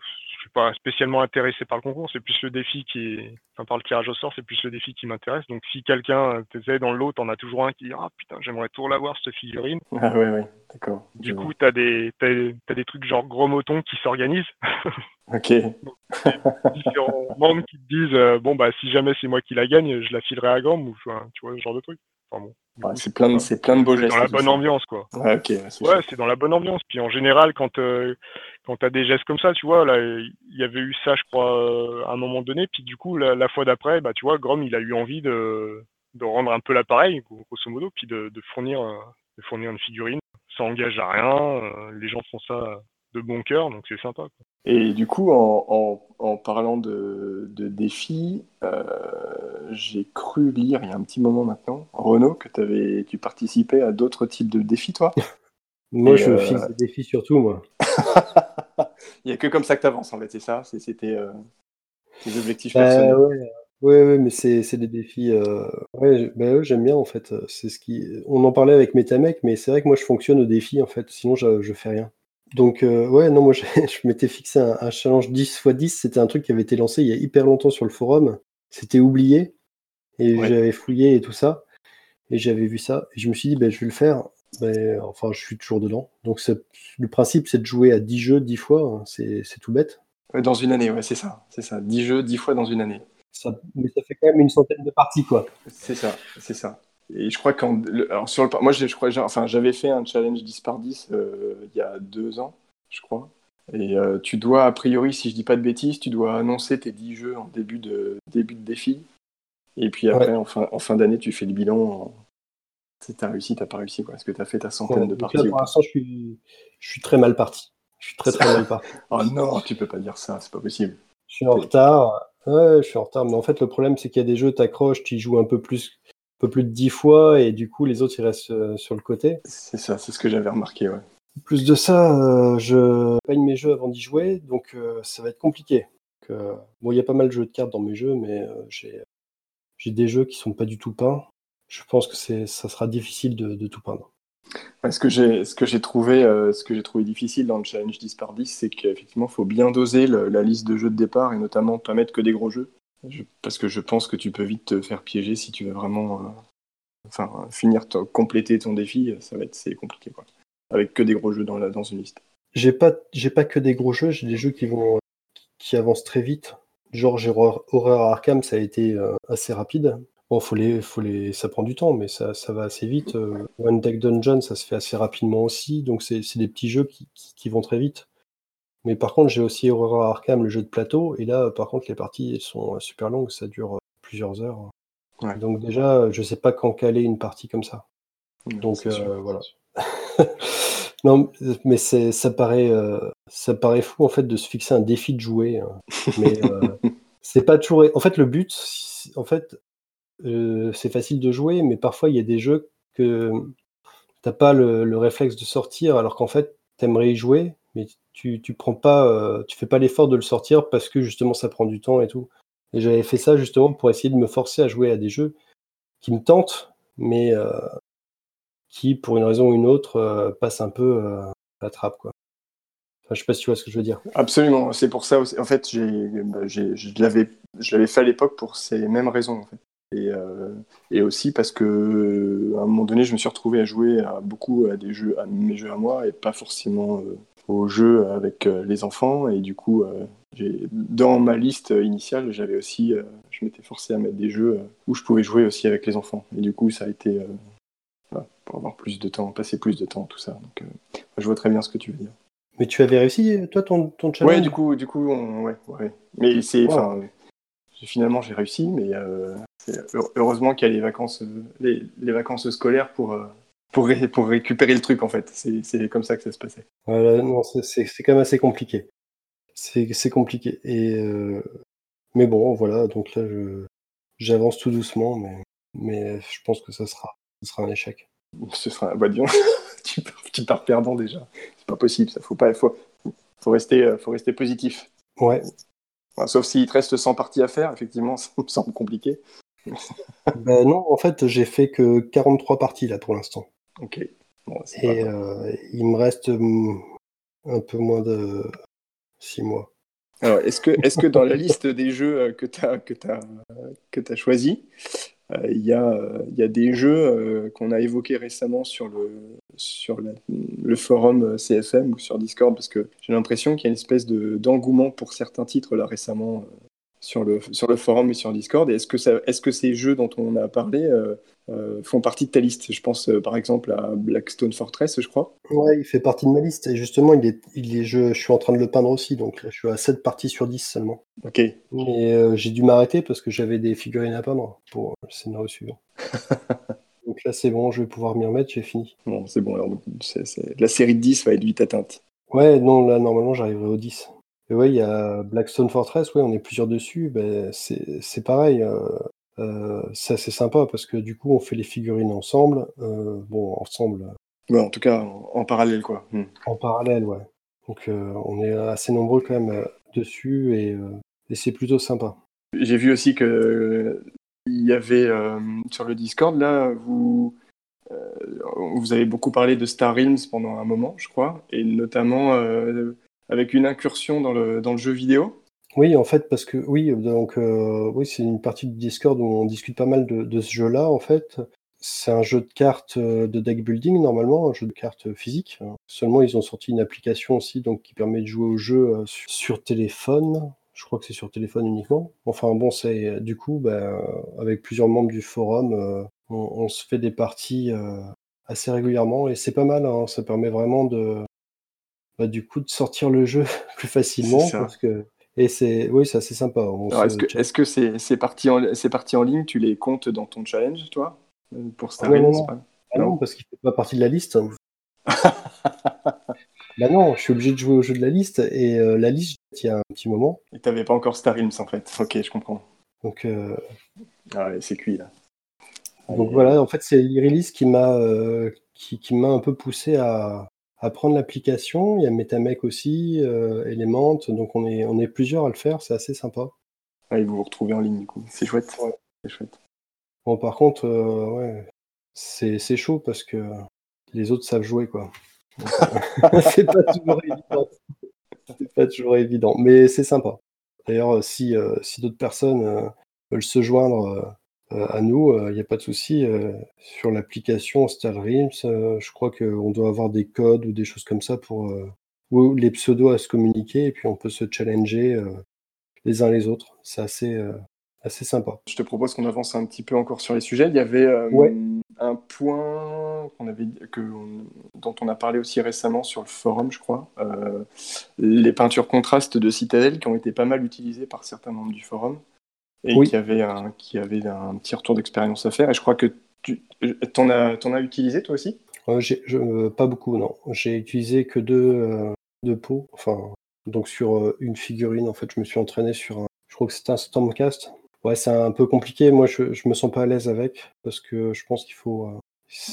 suis pas spécialement intéressé par le concours, c'est plus le défi qui est, enfin par le tirage au sort, c'est plus le défi qui m'intéresse. Donc si quelqu'un t'essaie dans l'autre, on a toujours un qui dit ah putain j'aimerais tout l'avoir cette figurine. Ah ouais ouais, d'accord. Du coup t'as des t'as, des trucs genre gros motons qui s'organisent. Ok. Donc, différents membres qui te disent euh, bon bah si jamais c'est moi qui la gagne, je la filerai à Grom ou tu vois ce genre de truc. Enfin bon c'est plein, de, c'est plein de beaux gestes. Dans la bonne ambiance, quoi. Ouais, ok. ouais, c'est dans la bonne ambiance. Puis en général, quand euh, quand t'as des gestes comme ça, tu vois, là, il y avait eu ça, je crois, euh, à un moment donné. Puis du coup, la, fois d'après, bah, tu vois, Grom, il a eu envie de, de rendre un peu l'appareil, grosso modo, puis de, de fournir, euh, de fournir une figurine. Ça engage à rien. les gens font ça de bon cœur, donc c'est sympa. Et du coup, en, en, parlant de, de défis, euh, j'ai cru lire il y a un petit moment maintenant, Renaud, que avais, tu participais à d'autres types de défis, toi? Moi, je euh, fixe des défis surtout, moi. il n'y a que comme ça que tu avances, en fait, c'est ça? C'était euh, tes objectifs bah, personnels Ouais, ouais, mais c'est des défis. Ouais, bah, j'aime bien en fait. C'est ce qui. On en parlait avec Metamec, mais c'est vrai que moi je fonctionne au défi en fait. Sinon, je, je fais rien. Donc, euh, ouais, non, moi, je, m'étais fixé un, challenge 10 x 10. C'était un truc qui avait été lancé il y a hyper longtemps sur le forum. C'était oublié. Et j'avais fouillé et tout ça. Et j'avais vu ça. Et je me suis dit, ben, je vais le faire. Ben, enfin, je suis toujours dedans. Donc, le principe, c'est de jouer à 10 jeux 10 fois. C'est tout bête. Dans une année, ouais, c'est ça. C'est ça. 10 jeux 10 fois dans une année. Ça, mais ça fait quand même une centaine de parties, quoi. C'est ça, c'est ça. Et je crois qu'en sur le, moi je, crois enfin j'avais fait un challenge 10 par 10 euh, il y a deux ans, je crois. Et euh, tu dois, a priori, si je dis pas de bêtises, tu dois annoncer tes 10 jeux en début de, début de défi. Et puis après, en fin, en fin d'année, tu fais le bilan. En... Si t'as réussi, t'as pas réussi. Quoi. Est-ce que t'as fait ta centaine de parties Pour l'instant, je suis, je suis très mal parti. Je suis très très mal parti. oh non, tu peux pas dire ça, c'est pas possible. Je suis en retard. Ouais, je suis en retard. Mais en fait, le problème, c'est qu'il y a des jeux, t'accroches, tu y joues un peu plus, peu plus de 10 fois, et du coup, les autres, ils restent euh, sur le côté. C'est ça, c'est ce que j'avais remarqué, ouais. Plus de ça, euh, je paye mes jeux avant d'y jouer, donc euh, ça va être compliqué. Donc, euh, bon, il y a pas mal de jeux de cartes dans mes jeux, mais j'ai des jeux qui sont pas du tout peints. Je pense que c'est ça sera difficile de, de tout peindre. Ouais, ce que j'ai ce que j'ai trouvé ce que j'ai trouvé difficile dans le challenge 10 par 10 c'est qu'effectivement il faut bien doser le- la liste de jeux de départ et notamment pas mettre que des gros jeux Parce que je pense que tu peux vite te faire piéger si tu veux vraiment euh, enfin finir compléter ton défi ça va être c'est compliqué avec que des gros jeux dans la dans une liste J'ai pas que des gros jeux, j'ai des jeux qui avancent très vite. Genre j'ai Horror Arkham, ça a été euh, assez rapide. Bon, faut les, faut les, ça prend du temps, mais ça, va assez vite. Euh, One Deck Dungeon, ça se fait assez rapidement aussi, donc c'est des petits jeux qui vont très vite. Mais par contre, j'ai aussi Horror Arkham, le jeu de plateau, et là, par contre, les parties elles sont euh, super longues, ça dure euh, plusieurs heures. Ouais. Donc déjà, je sais pas quand caler une partie comme ça. Donc euh, voilà. non, mais ça paraît, euh, ça paraît fou en fait de se fixer un défi de jouer, hein. mais euh, c'est pas toujours. En fait, le but, en fait, c'est facile de jouer, mais parfois il y a des jeux que t'as pas le, le réflexe de sortir, alors qu'en fait, t'aimerais y jouer, mais tu, tu prends pas, euh, tu fais pas l'effort de le sortir parce que justement ça prend du temps et tout. Et j'avais fait ça justement pour essayer de me forcer à jouer à des jeux qui me tentent, mais euh, qui, pour une raison ou une autre, euh, passent un peu à la trappe, quoi. Enfin, je sais pas si tu vois ce que je veux dire. Absolument, c'est pour ça aussi. En fait, j'ai, bah, je l'avais, fait à l'époque pour ces mêmes raisons. Et, aussi parce que à un moment donné, je me suis retrouvé à jouer à beaucoup à des jeux, à mes jeux à moi, et pas forcément aux jeux avec euh, les enfants. Et du coup, euh, dans ma liste initiale, j'avais aussi, euh, je m'étais forcé à mettre des jeux où je pouvais jouer aussi avec les enfants. Et du coup, ça a été pour avoir plus de temps, passer plus de temps, tout ça. Donc, je vois très bien ce que tu veux dire. Mais tu avais réussi, toi, ton, ton challenge? Ouais, du coup, du coup, on- ouais, ouais. Mais c'est, finalement, j'ai réussi, mais euh, heureusement qu'il y a les vacances, les, les vacances scolaires pour pour, ré- pour récupérer le truc en fait. C'est, comme ça que ça se passait. Voilà, non, c'est- quand même assez compliqué. C'est compliqué. Et euh, mais bon, voilà, donc là, j'avance tout doucement, mais mais je pense que ça sera, ça sera un échec. Ce sera, bah disons, tu pars, tu pars perdant déjà. C'est pas possible, ça faut pas, faut, faut rester, euh, faut rester positif. Ouais. Enfin, sauf s'il te reste 100 parties à faire, effectivement, ça me semble compliqué. Ben non, en fait, j'ai fait que 43 parties là pour l'instant. Ok. Bon, Et euh, il me reste hum, un peu moins de 6 mois. Alors, est-ce que, est-ce que dans la liste des jeux euh, que tu as, que euh, choisi, euh, il y, a, euh, il y a des jeux euh, qu'on a évoqués récemment sur le, sur la- le forum euh, CFM ou sur Discord, parce que j'ai l'impression qu'il y a une espèce de, d'engouement pour certains titres là récemment euh, sur, le, sur le forum et sur Discord. Est-ce que, ça, est-ce que ces jeux dont on a parlé euh, euh, font partie de ta liste? Je pense euh, par exemple à Blackstone Fortress, je crois. Ouais, il fait partie de ma liste. Et justement, il est, il est, je, je suis en train de le peindre aussi. Donc là, je suis à 7 parties sur 10 seulement. Ok. Et j'ai dû m'arrêter parce que j'avais des figurines à peindre pour le scénario suivant. donc là, c'est bon, je vais pouvoir m'y remettre, j'ai fini. Bon, c'est bon. Alors, la série de 10 va être vite atteinte. Ouais, non, là, normalement, j'arriverai au 10. Et ouais, il y a Blackstone Fortress, ouais, on est plusieurs dessus. Ben, c'est pareil. Euh, euh, c'est assez sympa parce que du coup, on fait les figurines ensemble. Euh, bon, ensemble, Ouais, en tout cas, en, en parallèle, quoi. Hmm. en parallèle, ouais. Donc, euh, on est assez nombreux quand même euh, dessus et, euh, et c'est plutôt sympa. J'ai vu aussi que euh, il y avait euh, sur le Discord là, vous euh, vous avez beaucoup parlé de Star Realms pendant un moment, je crois, et notamment euh, avec une incursion dans le jeu vidéo. Oui, en fait, parce que oui, donc euh, oui, c'est une partie du Discord où on discute pas mal de, ce jeu-là. En fait, c'est un jeu de cartes euh, de deck building normalement, un jeu de cartes physique. Seulement, ils ont sorti une application aussi, donc qui permet de jouer au jeu euh, sur, téléphone. Je crois que c'est sur téléphone uniquement. Enfin bon, c'est du coup, ben, avec plusieurs membres du forum, on, se fait des parties assez régulièrement et c'est pas mal. hein, ça permet vraiment de bah, du coup de sortir le jeu plus facilement parce que et c'est oui c'est assez sympa. Est-ce que c'est -ce parties en parties en ligne tu les comptes dans ton challenge toi pour Star non, non, ah non, parce qu'il fait pas partie de la liste. bah non, je suis obligé de jouer au jeu de la liste et euh, la liste il y a un petit moment. Et t'avais pas encore Star Realms en fait. Ok, je comprends. Donc euh... ah ouais, c'est cuit là. Donc voilà, en fait c'est l'e-release qui m'a euh, qui, qui m'a un peu poussé à, à prendre l'application. Il y a MetaMake aussi, euh, Element, donc on est on est plusieurs à le faire, c'est assez sympa. et vous vous retrouvez en ligne du coup, c'est chouette. Ouais. C'est chouette. Bon par contre, euh, ouais, c'est chaud parce que les autres savent jouer, quoi. c'est pas toujours évident. C'est pas toujours évident, mais c'est sympa. D'ailleurs, si, euh, si d'autres personnes euh, veulent se joindre euh, à nous, il n'y a pas de souci. sur l'application Realms, je crois qu'on doit avoir des codes ou des choses comme ça pour ou les pseudos à se communiquer et puis on peut se challenger les uns les autres. C'est assez, assez sympa. Je te propose qu'on avance un petit peu encore sur les sujets. Il y avait un point qu'on avait, que, dont on a parlé aussi récemment sur le forum, je crois. Euh, les peintures contrastes de Citadel qui ont été pas mal utilisées par certains membres du forum et qui, avaient un, qui avaient un petit retour d'expérience à faire. Et je crois que tu en as, en as utilisé toi aussi? Euh, je, Pas beaucoup, non. J'ai utilisé que deux, euh, deux pots. Enfin, donc sur une figurine, en fait, je me suis entraîné sur un. Je crois que c'était un Stormcast Ouais, c'est un peu compliqué. Moi, je, je me sens pas à l'aise avec parce que je pense qu'il faut, euh,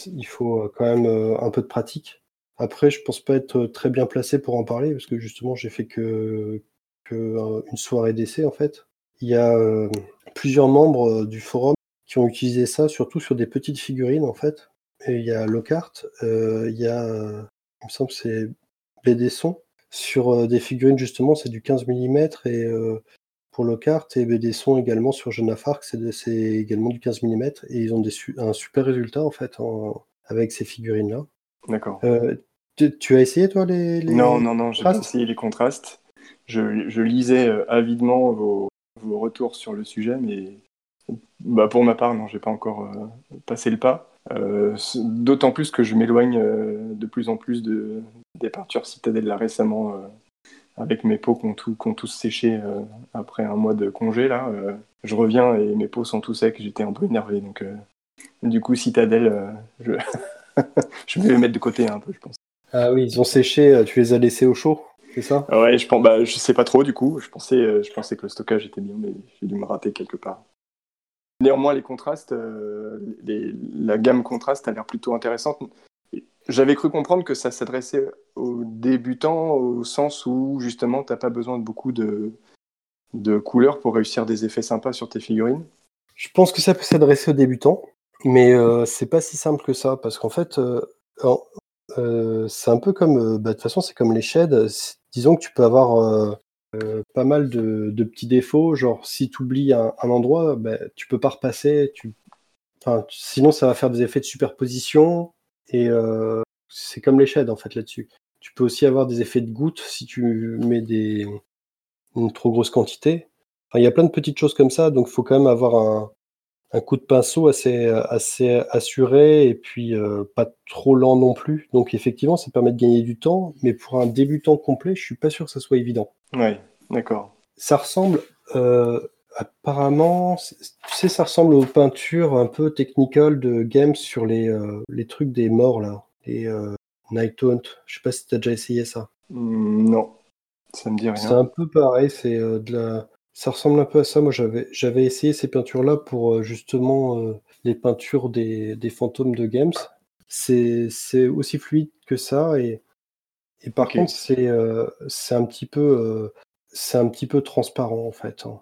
il faut euh, quand même euh, un peu de pratique. Après, je pense pas être très bien placé pour en parler parce que justement, j'ai fait que, que une soirée d'essai en fait. Il y a plusieurs membres du forum qui ont utilisé ça, surtout sur des petites figurines en fait. Et il y a Lockhart, il y a, il me semble, c'est Bédesson. Sur des figurines justement, c'est du 15 mm et pour Lockhart et des sons également sur Jeune c'est également du 15 mm et ils ont des un super résultat en fait avec ces figurines-là. D'accord. Euh, tu, as essayé toi les, Non, non, non, j'ai pas essayé les contrastes. Je, je lisais euh, avidement vos, vos, retours sur le sujet, mais bah, pour ma part, non, j'ai pas encore euh, passé le pas. D'autant plus que je m'éloigne de plus en plus de, des peintures Citadel là récemment avec mes peaux qui ont, tous séché euh, après un mois de congé. Là, euh, je reviens et mes peaux sont tout secs. J'étais un peu énervé. Donc, euh, du coup, Citadel, je... je vais les mettre de côté un peu, je pense. Ah oui, ils ont séché. Tu les as laissés au chaud, c'est ça? Ouais, je pense. Bah, je sais pas trop du coup. Je pensais, je pensais que le stockage était bien, mais j'ai dû me rater quelque part. Néanmoins, les contrastes, la gamme contraste a l'air plutôt intéressante. J'avais cru comprendre que ça s'adressait aux débutants au sens où justement tu n'as pas besoin de beaucoup de, de couleurs pour réussir des effets sympas sur tes figurines. Je pense que ça peut s'adresser aux débutants, mais euh, c'est pas si simple que ça parce qu'en fait, euh, euh, c'est un peu comme, bah, de toute façon, c'est comme les shades. Disons que tu peux avoir pas mal de, petits défauts, genre si tu oublies un, endroit, bah, tu peux pas repasser. Tu... sinon, ça va faire des effets de superposition et euh, c'est comme les shades en fait là-dessus. Tu peux aussi avoir des effets de gouttes si tu mets des, une trop grosse quantité. Enfin, il y a plein de petites choses comme ça, donc il faut quand même avoir un, un, coup de pinceau assez, assez assuré et puis euh, pas trop lent non plus. Donc effectivement, ça permet de gagner du temps, mais pour un débutant complet, je suis pas sûr que ça soit évident. Oui, d'accord. Ça ressemble euh, Apparemment, tu sais, ça ressemble aux peintures un peu technical de Games sur les, euh, les trucs des morts, là. Les Night Hunt. Je sais pas si tu as déjà essayé ça. Hmm, non, ça me dit rien. C'est un peu pareil, c'est de la... Ça ressemble un peu à ça. Moi, j'avais, essayé ces peintures-là pour justement les peintures des, des fantômes de Games. C'est, aussi fluide que ça et, et par contre, c'est, c'est un petit peu, c'est un petit peu transparent en fait. Hein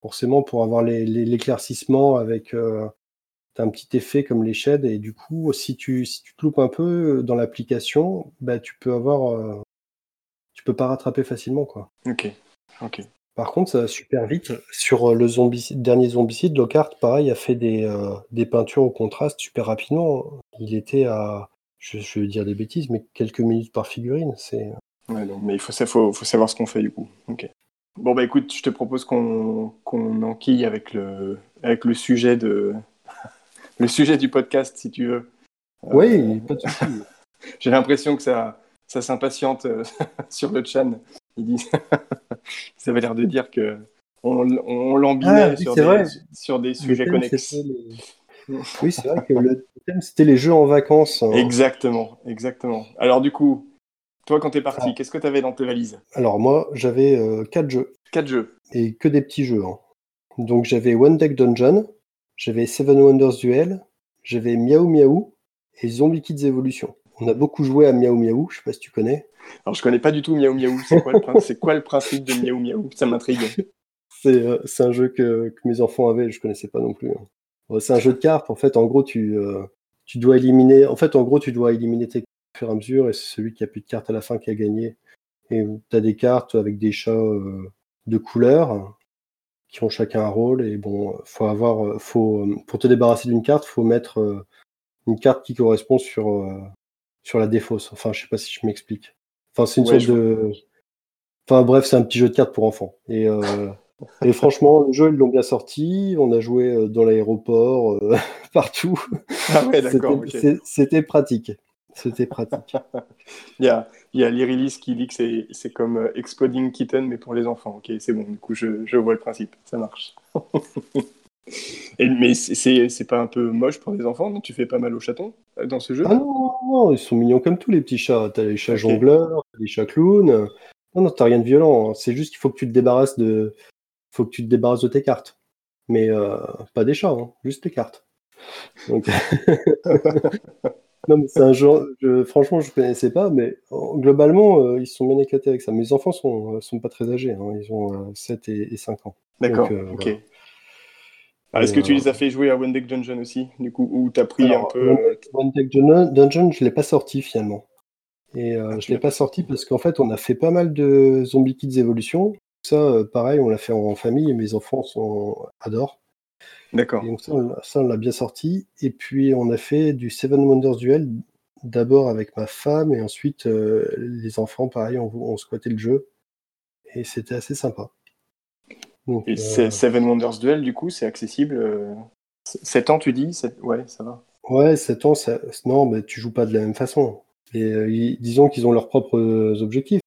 forcément pour avoir l'éclaircissement avec euh, un petit effet comme les shades et du coup si tu si tu te loupes un peu dans l'application bah tu peux avoir euh, tu peux pas rattraper facilement quoi ok ok par contre ça va super vite sur le zombicide, dernier zombicide Lockhart pareil a fait des, euh, des peintures au contraste super rapidement il était à je, je, vais dire des bêtises mais quelques minutes par figurine c'est ouais, mais il faut, faut, faut savoir ce qu'on fait du coup Bon, bah écoute, je te propose qu'on enquille avec le, avec le sujet de le sujet du podcast, si tu veux. Oui, pas de souci. J'ai l'impression que ça, ça s'impatiente sur le chan. Il dit, ça avait l'air de dire que on, on l'embinait Ah, sur, sur des sujets thème, connexes. les- Oui, c'est vrai que le thème, c'était les jeux en vacances. hein. Exactement, exactement. Alors du coup, toi quand t'es parti, Ah. qu'est-ce que t'avais dans tes valises? Alors moi, j'avais euh, quatre jeux Quatre jeux. et que des petits jeux. hein. Donc j'avais One Deck Dungeon, j'avais Seven Wonders Duel, j'avais Miaou Miaou et Zombie Kids Evolution. On a beaucoup joué à Miaou Miaou, je sais pas si tu connais. Alors je connais pas du tout Miaou Miaou. C'est quoi le, quoi principe de Miaou Miaou? Ça m'intrigue. C'est euh, c'est un jeu que, que mes enfants avaient, je connaissais pas non plus. hein. C'est un jeu de cartes. En fait, en gros, tu, euh, tu dois éliminer. En fait, en gros, tu dois éliminer tes cartes au fur et à mesure, et c'est celui qui a plus de cartes à la fin qui a gagné. Et tu as des cartes avec des chats euh, de couleurs qui ont chacun un rôle. Et bon, faut avoir, faut pour te débarrasser d'une carte, faut mettre une carte qui correspond sur sur la défausse. Enfin, je sais pas si je m'explique. Enfin, c'est une Ouais, sorte de. Enfin bref, c'est un petit jeu de cartes pour enfants. Et euh, et franchement, le jeu, ils l'ont bien sorti. On a joué euh, dans l'aéroport, euh, partout. Ah ouais, d'accord. C'était pratique. C'était pratique. Il y a, il y a l'Irilis qui dit que c'est, comme Exploding Kitten, mais pour les enfants. Ok, c'est bon, du coup, je, je vois le principe. Ça marche. Et, mais c'est, pas un peu moche pour les enfants non? Tu fais pas mal aux chatons euh, dans ce jeu? Ah non, ils sont mignons comme tous les petits chats. T'as les chats Ok. jongleurs, t'as les chats clowns. Non, non, t'as rien de violent. hein. C'est juste qu'il faut que tu te débarrasses de, faut que tu te débarrasses de tes cartes. Mais euh, pas des chats, hein, juste tes cartes. Donc... non, mais c'est un jeu. je- franchement, je connaissais pas, mais euh, globalement, euh, ils sont bien éclatés avec ça. Mes enfants sont, sont pas très âgés. hein. Ils ont euh, 7 et, et 5 ans. D'accord, ok. voilà. Ah, est-ce que tu les as fait jouer à One Deck Dungeon aussi, du coup, ou t'as pris Alors, un peu. One euh, Deck- Dungeon, je l'ai pas sorti finalement. Et euh, Ah, je tu l'ai pas sorti parce qu'en fait, on a fait pas mal de Zombie Kids Evolution. Ça, euh, pareil, on l'a fait en famille et mes enfants sont... adorent. D'accord. Donc ça, on l'a- bien sorti. Et puis, on a fait du Seven Wonders Duel d'abord avec ma femme et ensuite euh, les enfants, pareil, on, on squattait le jeu. Et c'était assez sympa. Donc, Et euh, Seven Wonders Duel, du coup, c'est accessible. euh, 7 ans, tu dis Ouais, ça va. Ouais, 7 ans, ça... non, mais tu joues pas de la même façon. Et euh, ils- disons qu'ils ont leurs propres euh, objectifs.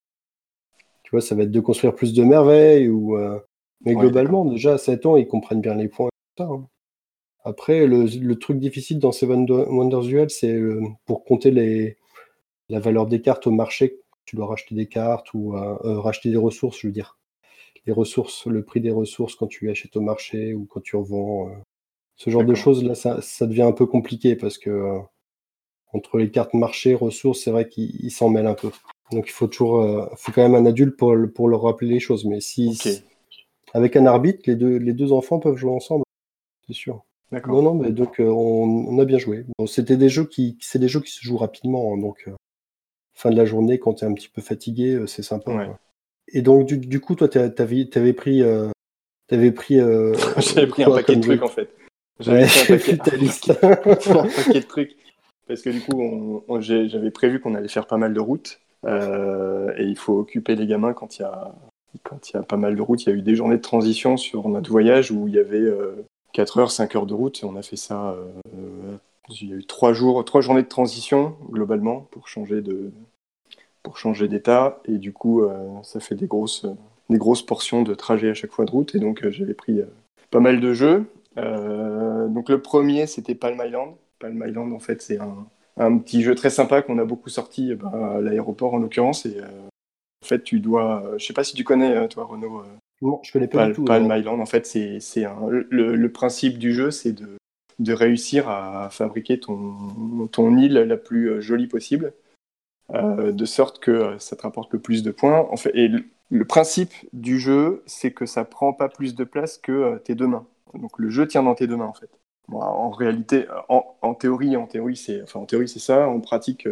Tu vois, ça va être de construire plus de merveilles ou. euh, Mais Ouais, globalement, déjà à 7 ans, ils comprennent bien les points. et tout ça, hein. Après, le, le truc difficile dans Seven Wonders Duel, c'est euh, pour compter les... la valeur des cartes au marché. Tu dois racheter des cartes ou euh, euh, racheter des ressources, je veux dire. Les ressources, le prix des ressources quand tu achètes au marché ou quand tu revends. euh, ce genre de choses, là, ça, ça devient un peu compliqué parce que euh, entre les cartes marché, ressources, c'est vrai qu'ils ils s'en mêlent un peu. Donc il faut toujours, euh, faut quand même un adulte pour, pour leur rappeler les choses. Mais si, avec un arbitre, les deux, les deux enfants peuvent jouer ensemble, c'est sûr. D'accord. Non, non, mais donc euh, on, on a bien joué. Bon, c'était des jeux qui, c'est des jeux qui se jouent rapidement, hein, donc fin de la journée quand tu es un petit peu fatigué, c'est sympa. Ouais. Et donc du, du coup, toi, t'avais, t'avais pris, euh, t'avais pris. euh, J'avais pris un paquet de trucs, en fait. J'avais Ouais, pris un paquet, un paquet de trucs. Parce que du coup, j'avais prévu qu'on allait faire pas mal de routes. euh, et il faut occuper les gamins quand il y a quand il y a pas mal de routes. Il y a eu des journées de transition sur notre voyage où il y avait euh, 4 heures, 5 heures de route. Et on a fait ça. euh, euh, il y a eu 3 jours, trois journées de transition globalement pour changer de pour changer d'état. Et du coup, euh, ça fait des grosses des grosses portions de trajet à chaque fois de route. Et donc, euh, j'avais pris euh, pas mal de jeux. Euh, donc le premier, c'était Palm Island. Palm Island, en fait, c'est un, un petit jeu très sympa qu'on a beaucoup sorti ben, à l'aéroport, en l'occurrence. Et euh, en fait, tu dois... euh, je sais pas si tu connais, euh, toi, Renaud, euh, Non, je connais pas du tout. Palm. Island. En fait, c'est c'est un- le, le principe du jeu, c'est de, de réussir à fabriquer ton, ton île la plus euh, jolie possible, euh, de sorte que euh, ça te rapporte le plus de points. En fait, et le, principe du jeu, c'est que ça prend pas plus de place que euh, tes deux mains. Donc le jeu tient dans tes deux mains, en fait. En réalité, en, théorie, en théorie, c'est, enfin, en théorie, c'est ça. En pratique,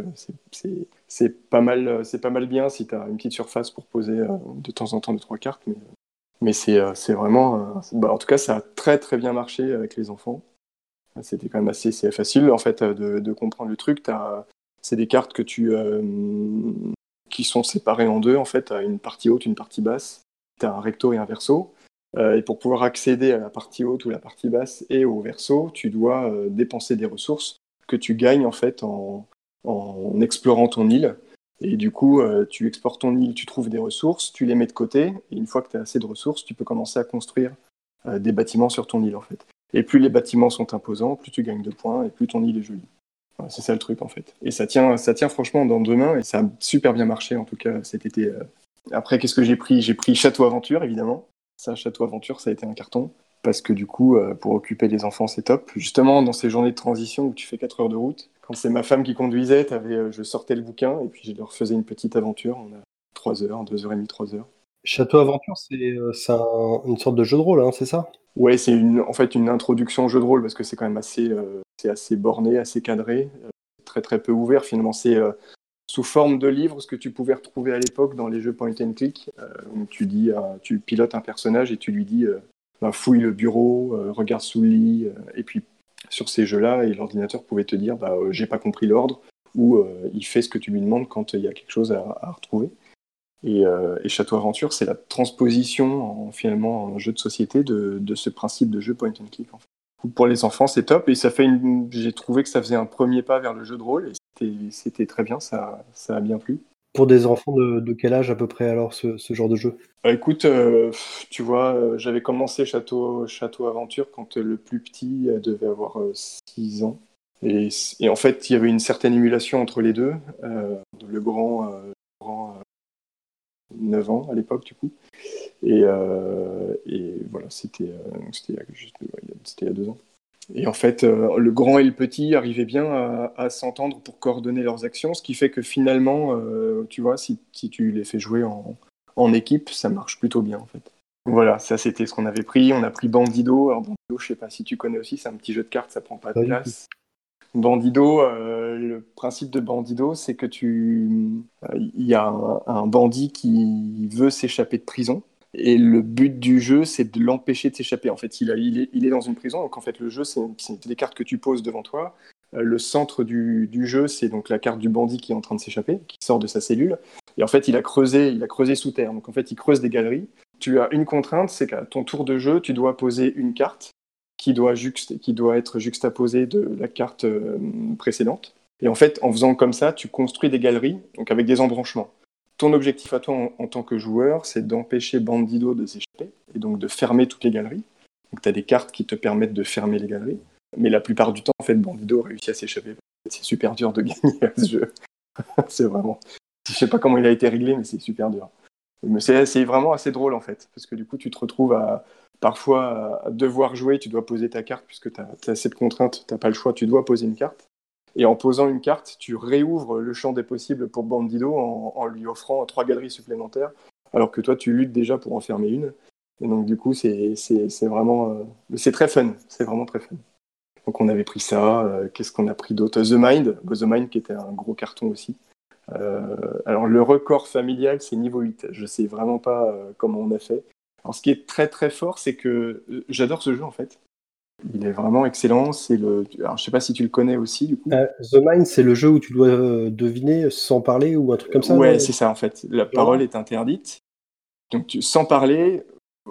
c'est, pas mal, c'est pas mal bien si tu as une petite surface pour poser de temps en temps deux trois cartes, mais c'est vraiment. bah, en tout cas, ça a très très bien marché avec les enfants. C'était quand même assez facile en fait de, comprendre le truc. C'est des cartes que tu euh, qui sont séparées en deux en fait. T'as une partie haute, une partie basse. T'as un recto et un verso. Euh, et pour pouvoir accéder à la partie haute ou la partie basse et au verso, tu dois euh, dépenser des ressources que tu gagnes en fait en, explorant ton île. Et du coup, tu exportes ton île, tu trouves des ressources, tu les mets de côté, et une fois que tu as assez de ressources, tu peux commencer à construire des bâtiments sur ton île, en fait. Et plus les bâtiments sont imposants, plus tu gagnes de points, et plus ton île est jolie. C'est ça le truc, en fait. Et ça tient, ça tient franchement dans deux mains, et ça a super bien marché, en tout cas, cet été. euh. Après, qu'est-ce que j'ai pris? J'ai pris Château Aventure, évidemment. Ça, Château Aventure, ça a été un carton. Parce que du coup, euh, pour occuper les enfants, c'est top. Justement, dans ces journées de transition où tu fais 4 heures de route, quand c'est ma femme qui conduisait, euh, je sortais le bouquin et puis je leur faisais une petite aventure. On a 3 heures, 2 heures et demie, 3 heures. Château Aventure, c'est c'est un- une sorte de jeu de rôle, hein, c'est ça? Ouais, c'est en fait une introduction au jeu de rôle parce que c'est quand même assez, euh, c'est assez borné, assez cadré, euh, très très peu ouvert. Finalement, c'est euh, sous forme de livre ce que tu pouvais retrouver à l'époque dans les jeux point and click. euh, où tu dis, tu pilotes un personnage et tu lui dis, bah, fouille le bureau, regarde sous le lit, et puis sur ces jeux-là, l'ordinateur pouvait te dire, bah, j'ai pas compris l'ordre, ou il fait ce que tu lui demandes quand il y a quelque chose à, retrouver. Et, Château Aventure, c'est la transposition en, finalement en jeu de société de, ce principe de jeu point and click. Pour les enfants, c'est top et ça fait une... j'ai trouvé que ça faisait un premier pas vers le jeu de rôle et c'était, très bien, ça, ça a bien plu. Pour des enfants de, de quel âge à peu près alors ce, ce genre de jeu? Euh, écoute, euh, tu vois, euh, j'avais commencé Château, Château Aventure quand le plus petit devait avoir 6 ans. Et, et en fait, il y avait une certaine émulation entre les deux. Le grand, euh, le grand euh, 9 ans à l'époque, du coup. Et, euh, et voilà, c'était euh, il il y a- deux ans. Et en fait, euh, le grand et le petit arrivaient bien à, à s'entendre pour coordonner leurs actions, ce qui fait que finalement, euh, tu vois, si, si tu les fais jouer en, en équipe, ça marche plutôt bien en fait. Voilà, ça c'était ce qu'on avait pris. On a pris Bandido. Alors Bandido, je sais pas si tu connais aussi, c'est un petit jeu de cartes, ça prend pas de place. Bandido, euh, le principe de Bandido, c'est que tu, euh, il y a un, bandit qui veut s'échapper de prison. Et le but du jeu, c'est de l'empêcher de s'échapper. En fait, il, est, dans une prison, donc en fait, le jeu, c'est c'est des cartes que tu poses devant toi. Euh, le centre du, du jeu, c'est donc la carte du bandit qui est en train de s'échapper, qui sort de sa cellule. Et en fait, il a creusé, il a creusé sous terre. Donc en fait, il creuse des galeries. Tu as une contrainte, c'est qu'à ton tour de jeu, tu dois poser une carte qui doit, être juxtaposée de la carte euh, précédente. Et en fait, en faisant comme ça, tu construis des galeries, donc avec des embranchements. Ton objectif à toi en, tant que joueur, c'est d'empêcher Bandido de s'échapper et donc de fermer toutes les galeries. Donc tu as des cartes qui te permettent de fermer les galeries. Mais la plupart du temps, en fait, Bandido réussit à s'échapper. C'est super dur de gagner à ce jeu. c'est vraiment. Je sais pas comment il a été réglé, mais c'est super dur. Mais c'est vraiment assez drôle en fait, parce que du coup, tu te retrouves à parfois à devoir jouer, tu dois poser ta carte puisque tu as, cette contrainte, tu n'as pas le choix, tu dois poser une carte. Et en posant une carte, tu réouvres le champ des possibles pour Bandido en, lui offrant trois galeries supplémentaires, alors que toi, tu luttes déjà pour en fermer une. Et donc, du coup, c'est vraiment. euh, c'est très fun, c'est vraiment très fun. Donc, on avait pris ça. euh, Qu'est-ce qu'on a pris d'autre? The Mind, The Mind qui était un gros carton aussi. Euh, alors, le record familial, c'est niveau 8. Je sais vraiment pas euh, comment on a fait. Alors, ce qui est très très fort, c'est que euh, j'adore ce jeu en fait. Il est vraiment excellent. C'est le. Alors, je sais pas si tu le connais aussi du coup. Euh, The Mind, c'est le jeu où tu dois euh, deviner sans parler ou un truc comme ça ouais, c'est ça en fait. La parole est interdite. Donc, tu- sans parler,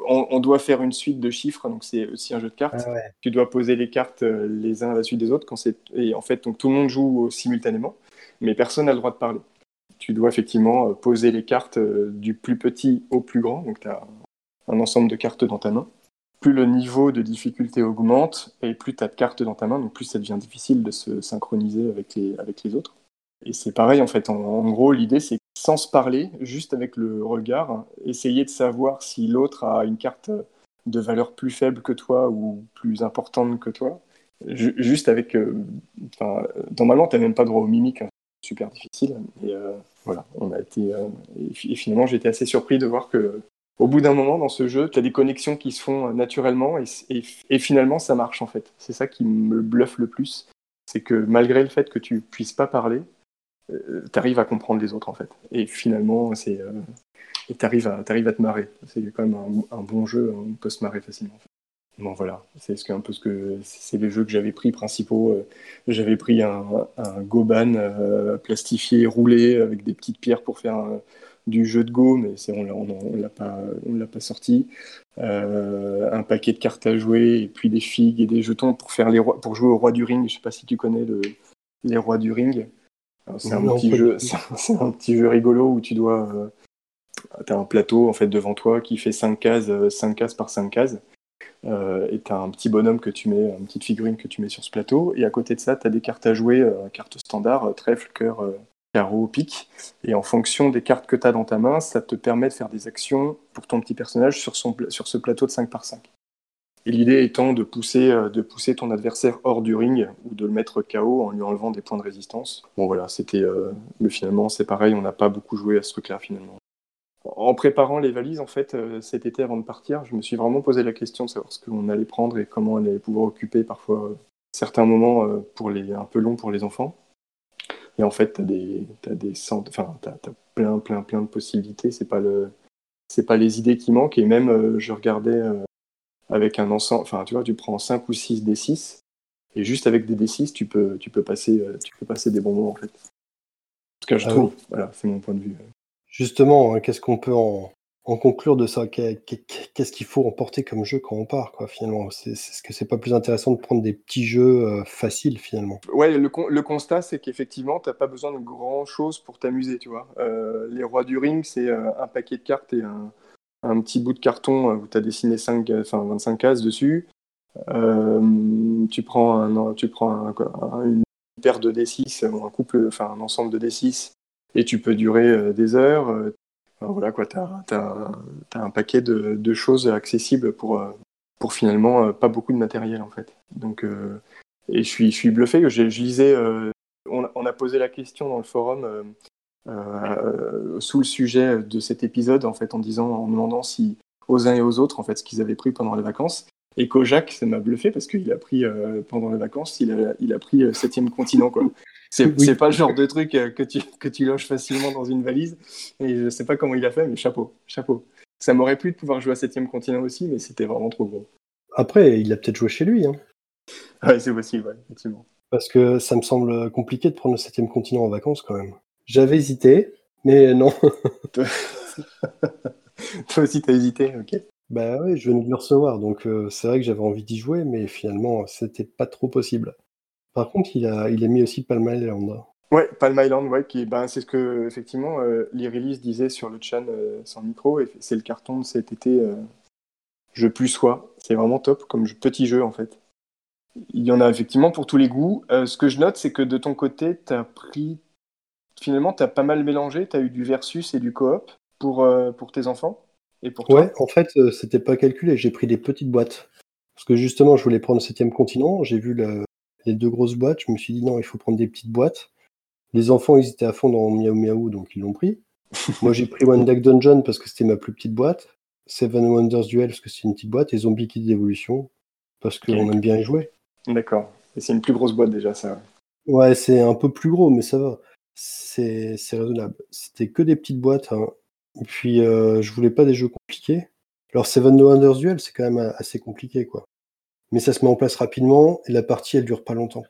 on, on doit faire une suite de chiffres. Donc, c'est aussi un jeu de cartes. Ah ouais. Tu dois poser les cartes les uns à la suite des autres. Quand c'est et en fait, donc tout le monde joue simultanément, mais personne n'a le droit de parler. Tu dois effectivement poser les cartes du plus petit au plus grand. Donc, tu as un ensemble de cartes dans ta main. Plus le niveau de difficulté augmente et plus tu as de cartes dans ta main, donc plus ça devient difficile de se synchroniser avec les, autres. Et c'est pareil en fait. En, gros, l'idée c'est sans se parler, juste avec le regard, essayer de savoir si l'autre a une carte de valeur plus faible que toi ou plus importante que toi. Ju- juste avec. euh, normalement, tu n'as même pas droit aux mimiques. hein. Super difficile. Et euh, voilà, on a été. euh, et, fi- et finalement, été assez surpris de voir que. Au bout d'un moment, dans ce jeu, tu as des connexions qui se font euh, naturellement et, finalement, ça marche en fait. C'est ça qui me bluffe le plus. C'est que malgré le fait que tu puisses pas parler, tu arrives à comprendre les autres en fait. Et finalement, c'est. euh, et tu arrives à, t'arrives à te marrer. C'est quand même un, bon jeu, on peut se marrer facilement. Bon voilà, c'est un peu ce que c'est les jeux que j'avais pris principaux. Euh, J'avais pris un, un Goban euh, plastifié, roulé avec des petites pierres pour faire un- du jeu de Go, mais c'est, on l'a, on, on l'a pas, sorti. Euh, un paquet de cartes à jouer et puis des figues et des jetons pour faire les rois, pour jouer au roi du ring. Je sais pas si tu connais le, les rois du ring. C'est un, petit jeu, c'est un petit jeu rigolo où tu dois. Euh, tu as un plateau en fait devant toi qui fait 5 cases, 5 cases par 5 cases. et tu as un petit bonhomme que tu mets, une petite figurine que tu mets sur ce plateau. Et à côté de ça, tu as des cartes à jouer, cartes standard, trèfle, cœur, carreau, pique. Et en fonction des cartes que tu as dans ta main, ça te permet de faire des actions pour ton petit personnage sur, son, sur ce plateau de 5 par 5. Et l'idée étant de pousser, euh, de pousser ton adversaire hors du ring ou de le mettre KO en lui enlevant des points de résistance. Bon voilà, c'était. Euh, mais finalement, c'est pareil, on n'a pas beaucoup joué à ce truc-là finalement. En préparant les valises, en fait, euh, cet été avant de partir, je me suis vraiment posé la question de savoir ce qu'on allait prendre et comment on allait pouvoir occuper parfois certains moments pour les, un peu longs pour les enfants. Et en fait, tu as des, as des enfin, as, plein, plein, plein de possibilités. C'est pas le, c'est pas les idées qui manquent. Et même, je regardais avec un ensemble, enfin tu vois, tu prends 5 ou 6 D6, et juste avec des D6, tu peux, tu peux, passer, euh, tu peux passer des bons moments en fait. En tout cas, je ah trouve, voilà, c'est mon point de vue. Justement, hein, qu'est-ce qu'on peut en, conclure de ça Qu'est-ce qu'il faut emporter comme jeu quand on part, quoi, finalement? Est-ce que c'est pas plus intéressant de prendre des petits jeux euh, faciles, finalement Ouais, le, constat, c'est qu'effectivement, tu n'as pas besoin de grand-chose pour t'amuser, tu vois. Euh, les rois du ring, c'est un paquet de cartes et un, un petit bout de carton euh, où tu as dessiné 5, enfin, 25 cases dessus. Euh, tu prends, un, tu prends une paire de D6 ou un couple, enfin un ensemble de D6 et tu peux durer euh, des heures. Voilà quoi, tu as, un paquet de, choses accessibles pour, pour finalement pas beaucoup de matériel en fait. Donc, et je suis, je suis bluffé je, lisais, on, a posé la question dans le forum euh, sous le sujet de cet épisode, en fait, en disant, en demandant si aux uns et aux autres, en fait, ce qu'ils avaient pris pendant les vacances. Et Kojak, ça m'a bluffé parce qu'il a pris euh, pendant les vacances, il a, il a pris euh, septième continent, quoi. C'est pas le genre de truc que tu, que tu loges facilement dans une valise. Et je sais pas comment il a fait, mais chapeau, chapeau. Ça m'aurait plu de pouvoir jouer à septième continent aussi, mais c'était vraiment trop gros. Après, il a peut-être joué chez lui. Hein. Ouais, c'est possible, effectivement. Parce que ça me semble compliqué de prendre le septième continent en vacances quand même. J'avais hésité, mais non. Toi aussi, t'as hésité, ok. Bah oui, je venais de le recevoir, donc euh, c'est vrai que j'avais envie d'y jouer, mais finalement, c'était pas trop possible. Par contre, il a, il a mis aussi Palm Island. Ouais, Palm Island, ouais, qui, ben, c'est ce que effectivement euh, l'Irilis disait sur le chan euh, sans micro, et c'est le carton de cet été. Euh, je plus sois, c'est vraiment top comme petit jeu en fait. Il y en a effectivement pour tous les goûts. ce que je note, c'est que de ton côté, tu as pris finalement, tu as pas mal mélangé. Tu as eu du versus et du coop pour, euh, pour tes enfants et pour toi Ouais, en fait, euh, c'était pas calculé. J'ai pris des petites boîtes. Parce que justement, je voulais prendre le septième continent. J'ai vu les deux grosses boîtes. Je me suis dit non, il faut prendre des petites boîtes. Les enfants, ils étaient à fond dans Miaou Miaou, donc ils l'ont pris. Moi, j'ai pris One Deck Dungeon parce que c'était ma plus petite boîte. Seven Wonders Duel parce que c'est une petite boîte. Et Zombie Kid d'évolution parce qu'on aime bien y jouer. D'accord. Et c'est une plus grosse boîte déjà, ça. Ouais, c'est un peu plus gros, mais ça va c'est raisonnable. C'était que des petites boîtes. Hein. Et puis, euh, je voulais pas des jeux compliqués. Alors, Seven Wonders Duel, c'est quand même euh, assez compliqué, quoi. Mais ça se met en place rapidement et la partie, elle dure pas longtemps.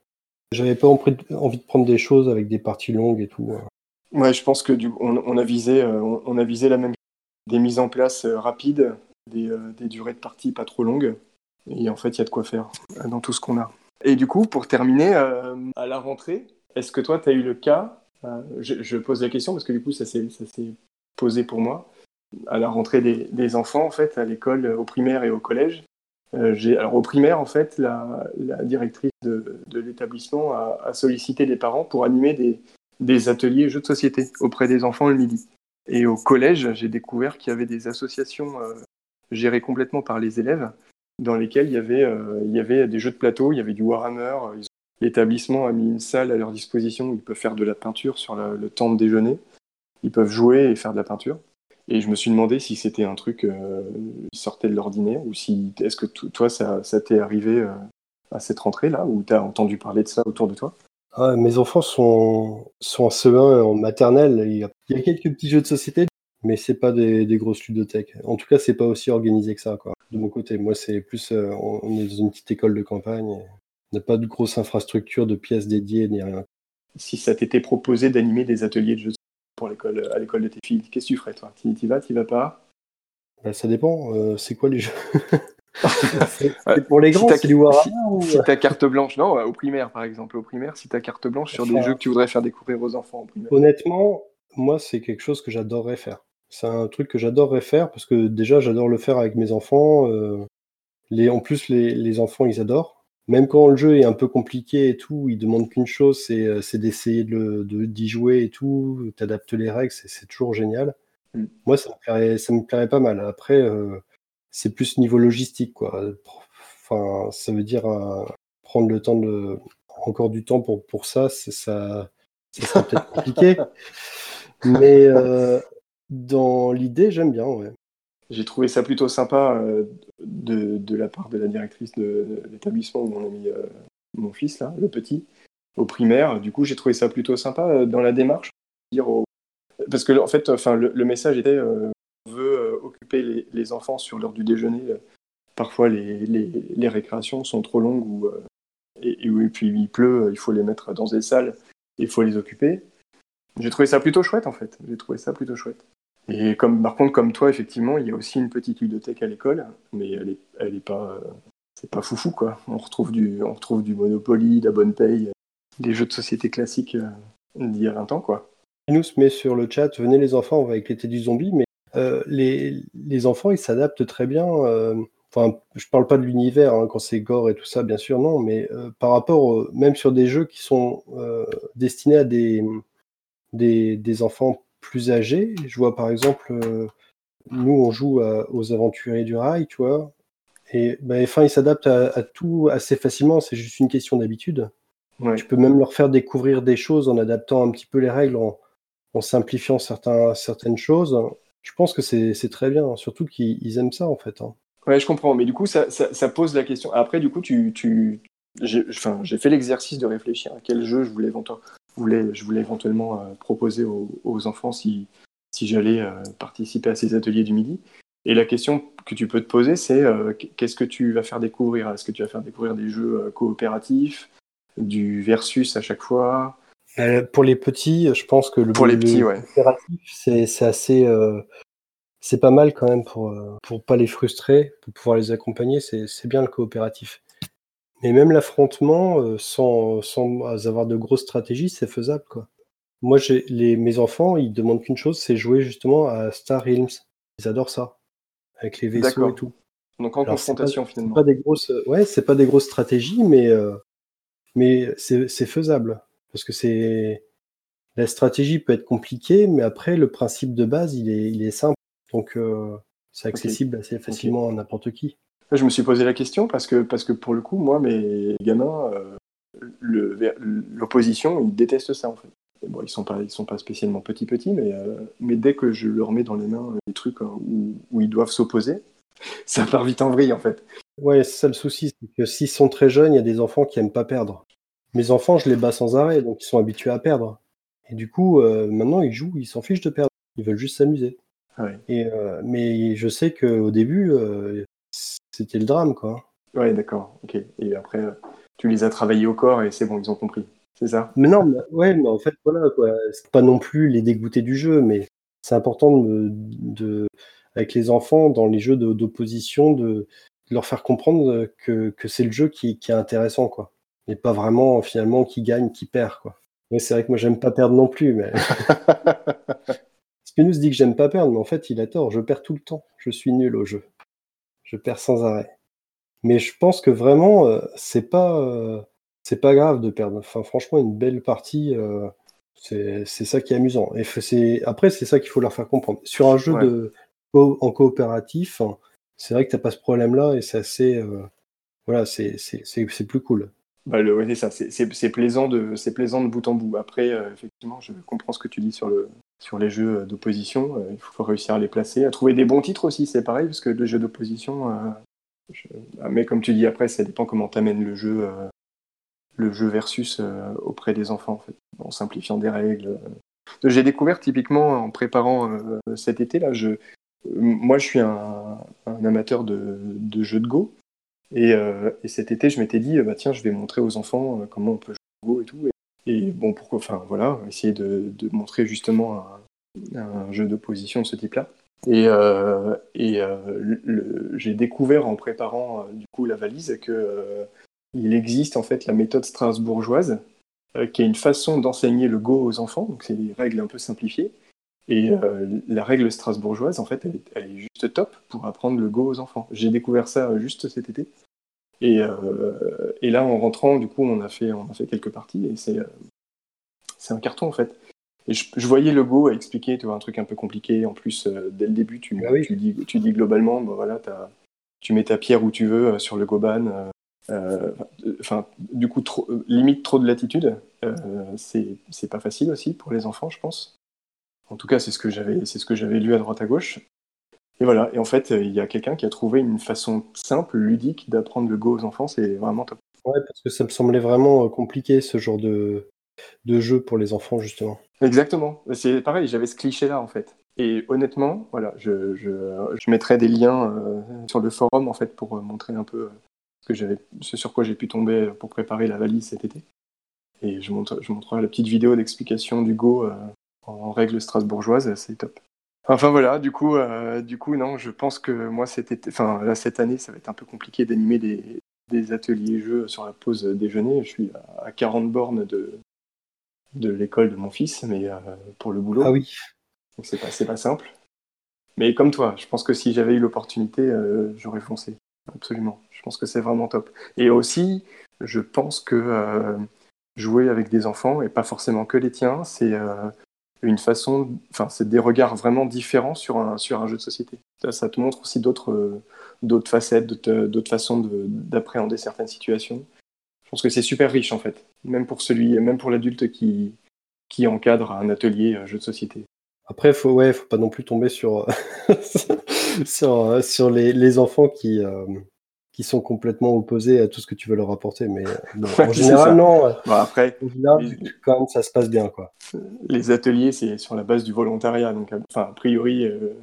J'avais pas envie de prendre des choses avec des parties longues et tout. Hein. Ouais, je pense que on, a visé, euh, on, a visé la même des mises en place rapides, des, des, durées de partie pas trop longues. Et en fait, il y a de quoi faire dans tout ce qu'on a. Et du coup, pour terminer, à la rentrée, est-ce que toi, tu as eu le cas euh, je, pose la question parce que du coup, ça s'est posé pour moi. À la rentrée des, enfants, en fait, à l'école, au primaire et au collège, euh, alors au primaire, en fait, la, directrice de, l'établissement a, sollicité les parents pour animer des, ateliers jeux de société auprès des enfants le midi. Et au collège, j'ai découvert qu'il y avait des associations euh, gérées complètement par les élèves, dans lesquelles il y avait, il y avait des jeux de plateau, il y avait du Warhammer, L'établissement a mis une salle à leur disposition où ils peuvent faire de la peinture sur le, temps de déjeuner. Ils peuvent jouer et faire de la peinture. Et je me suis demandé si c'était un truc euh, qui sortait de l'ordinaire ou si est-ce que toi ça, t'est arrivé euh, à cette rentrée là ou tu as entendu parler de ça autour de toi? Ah, Mes enfants sont, sont en CE1 en maternelle. Il y, a, quelques petits jeux de société, mais c'est pas des, grosses ludothèques. En tout cas, c'est pas aussi organisé que ça quoi. De mon côté, moi c'est plus euh, on est dans une petite école de campagne n'a pas de grosse infrastructure de pièces dédiées ni rien. Si ça t'était proposé d'animer des ateliers de jeux pour l'école, à l'école de tes filles, qu'est-ce que tu ferais toi? Tu y vas, tu vas pas? Bah, Ça dépend. Euh, c'est quoi les jeux? C'est pour les grands, si c'est du Warhammer ou... Si t'as carte blanche, non, au primaire par exemple, au primaire, si t'as carte blanche sur des jeux que tu voudrais faire découvrir aux enfants au primaire. Honnêtement, moi, c'est quelque chose que j'adorerais faire. C'est un truc que j'adorerais faire parce que déjà, j'adore le faire avec mes enfants. Euh, les, en plus, les, les, enfants, ils adorent. Même quand le jeu est un peu compliqué et tout, ils demandent qu'une chose, c'est euh, d'essayer d'y de, de, jouer et tout. T'adaptes les règles, c'est toujours génial. Mm. Moi, ça me, plairait, ça me plairait pas mal. Après, euh, c'est plus niveau logistique, quoi. Enfin, ça veut dire euh, prendre le temps de, encore du temps pour, pour ça, ça, ça serait peut-être compliqué. Mais euh, dans l'idée, j'aime bien, ouais. J'ai trouvé ça plutôt sympa euh, de, la part de la directrice de, l'établissement où on a mis euh, mon fils, là, le petit, au primaire. Du coup, j'ai trouvé ça plutôt sympa euh, dans la démarche. Parce que, en fait, le, message était on veut occuper les, enfants sur l'heure du déjeuner. Parfois, les, les, les, récréations sont trop longues ou, et, et, puis il pleut, il faut les mettre dans des salles, il faut les occuper. J'ai trouvé ça plutôt chouette, en fait. J'ai trouvé ça plutôt chouette. Et comme, par contre, comme toi, effectivement, il y a aussi une petite ludothèque à l'école, mais elle est, elle est pas, euh, c'est pas foufou quoi. On retrouve du, on retrouve du Monopoly, la bonne paye, des jeux de société classiques euh, d'il y a 20 ans quoi. nous se met sur le chat, venez les enfants, on va éclater du zombie, mais euh, les, les, enfants ils s'adaptent très bien. Euh, enfin, je parle pas de l'univers hein, quand c'est gore et tout ça, bien sûr, non, mais euh, par rapport, même sur des jeux qui sont destinés à des, des, des enfants plus âgés. Je vois par exemple, euh, nous on joue à, aux aventuriers du rail, tu vois, et ben, enfin ils s'adaptent à, à, tout assez facilement, c'est juste une question d'habitude. Ouais. Tu peux même leur faire découvrir des choses en adaptant un petit peu les règles, en, en simplifiant certains, certaines choses. Je pense que c'est très bien, surtout qu'ils aiment ça en fait. Hein. Ouais, je comprends, mais du coup ça, ça, ça, pose la question. Après, du coup, tu, tu... j'ai fait l'exercice de réfléchir à quel jeu je voulais voulais, je voulais éventuellement euh, proposer aux, aux, enfants si, si j'allais euh, participer à ces ateliers du midi. Et la question que tu peux te poser, c'est euh, qu'est-ce que tu vas faire découvrir? Est-ce que tu vas faire découvrir des jeux coopératifs, du versus à chaque fois? Euh, Pour les petits, je pense que le, pour les petits, ouais. coopératif, c'est assez. Euh, c'est pas mal quand même pour, pour pas les frustrer, pour pouvoir les accompagner. C'est bien le coopératif. Mais même l'affrontement, euh, sans, sans avoir de grosses stratégies, c'est faisable, quoi. Moi, j'ai les, mes enfants, ils demandent qu'une chose, c'est jouer justement à Star Realms. Ils adorent ça, avec les vaisseaux et tout. Donc en Alors, confrontation pas, finalement. Pas des grosses, ouais, c'est pas des grosses stratégies, mais euh, mais c'est faisable parce que c'est la stratégie peut être compliquée, mais après le principe de base, il est il est simple, donc euh, c'est accessible okay. assez facilement okay. à n'importe qui. Je me suis posé la question parce que, parce que pour le coup, moi, mes gamins, euh, l'opposition, ils détestent ça en fait. Et bon, ils sont pas, ils sont pas spécialement petits petits, mais, euh, mais dès que je leur mets dans les mains des trucs hein, où, où, ils doivent s'opposer, ça part vite en vrille en fait. Ouais, c'est ça le souci, c'est que s'ils sont très jeunes, il y a des enfants qui aiment pas perdre. Mes enfants, je les bats sans arrêt, donc ils sont habitués à perdre. Et du coup, euh, maintenant, ils jouent, ils s'en fichent de perdre, ils veulent juste s'amuser. Ouais. Et euh, mais je sais qu'au début, euh, c'était le drame, quoi. Ouais, d'accord. Ok. Et après, tu les as travaillés au corps et c'est bon, ils ont compris. C'est ça? Mais non, mais, ouais, mais en fait, voilà, quoi. C'est pas non plus les dégoûter du jeu, mais c'est important de, de, avec les enfants, dans les jeux d'opposition, de, de, leur faire comprendre que, que c'est le jeu qui, qui, est intéressant, quoi. Et pas vraiment, finalement, qui gagne, qui perd, quoi. Mais c'est vrai que moi, j'aime pas perdre non plus, mais. Spinous dit que j'aime pas perdre, mais en fait, il a tort. Je perds tout le temps. Je suis nul au jeu je perds sans arrêt. Mais je pense que vraiment, euh, c'est pas, euh, c'est pas grave de perdre. Enfin, franchement, une belle partie, euh, c'est ça qui est amusant. Et c'est après, c'est ça qu'il faut leur faire comprendre. Sur un jeu Ouais. de en coopératif, hein, c'est vrai que t'as pas ce problème-là et c'est assez, euh, voilà, c'est plus cool. Bah, le, ouais, c'est ça. C'est- plaisant de, c'est plaisant de bout en bout. Après, effectivement, je comprends ce que tu dis sur le, sur les jeux d'opposition. Euh, il faut réussir à les placer, à trouver des bons titres aussi. C'est pareil parce que le jeu d'opposition, euh, ah, mais comme tu dis après, ça dépend comment t'amènes le jeu, euh, le jeu versus euh, auprès des enfants en simplifiant des règles. J'ai découvert typiquement en préparant euh, cet été là, moi je suis un, amateur de, jeux de Go. Et, euh, et, cet été, je m'étais dit, bah, tiens, je vais montrer aux enfants euh, comment on peut jouer au Go et tout. Et bon, enfin voilà, essayer de, de montrer justement un, jeu d'opposition de ce type-là. Et, et j'ai découvert en préparant du coup la valise que il existe en fait la méthode strasbourgeoise, qui est une façon d'enseigner le Go aux enfants. Donc c'est des règles un peu simplifiées. Et la règle strasbourgeoise, en fait, elle est, elle est, juste top pour apprendre le Go aux enfants. J'ai découvert ça juste cet été. Et, euh, et, là, en rentrant, du coup, on a fait, on a fait quelques parties et c'est, c'est un carton en fait. Et je, je, voyais le Go à expliquer, tu vois, un truc un peu compliqué. En plus, euh, dès le début, tu, ah oui. tu, dis, tu dis globalement, bah, voilà, tu mets ta pierre où tu veux euh, sur le Goban. Enfin, du coup, trop, limite trop de latitude. c'est, c'est pas facile aussi pour les enfants, je pense. En tout cas, c'est ce que j'avais, c'est ce que j'avais lu à droite à gauche. Et voilà, et en fait, il y a quelqu'un qui a trouvé une façon simple, ludique d'apprendre le Go aux enfants, c'est vraiment top. Ouais, parce que ça me semblait vraiment compliqué ce genre de, de jeu pour les enfants, justement. Exactement, c'est pareil, j'avais ce cliché-là en fait. Et honnêtement, voilà, je, je, je mettrai des liens euh, sur le forum en fait pour montrer un peu ce, que j'avais, ce sur quoi j'ai pu tomber pour préparer la valise cet été. Et je, montre, je montrerai la petite vidéo d'explication du Go euh, en règle strasbourgeoise, c'est top. Enfin voilà, du coup, euh, du coup, non, je pense que moi, cet enfin, là, cette année, ça va être un peu compliqué d'animer des, des, ateliers jeux sur la pause déjeuner. Je suis à 40 bornes de, de l'école de mon fils, mais euh, pour le boulot. Ah oui. Donc c'est pas, pas simple. Mais comme toi, je pense que si j'avais eu l'opportunité, euh, j'aurais foncé. Absolument. Je pense que c'est vraiment top. Et aussi, je pense que euh, jouer avec des enfants, et pas forcément que les tiens, c'est une façon, enfin, c'est des regards vraiment différents sur un, sur un jeu de société. Ça, te montre aussi d'autres, d'autres facettes, d'autres façons d'appréhender certaines situations. Je pense que c'est super riche en fait, même pour celui, même pour l'adulte qui, qui encadre un atelier un jeu de société. Après, faut, ouais, faut pas non plus tomber sur, sur, sur les, les, enfants qui, euh, qui sont complètement opposés à tout ce que tu veux leur apporter. Mais bon, en général, non. Bon, après, les... quand même, ça se passe bien. Quoi. Les ateliers, c'est sur la base du volontariat. Donc, enfin, a priori, euh,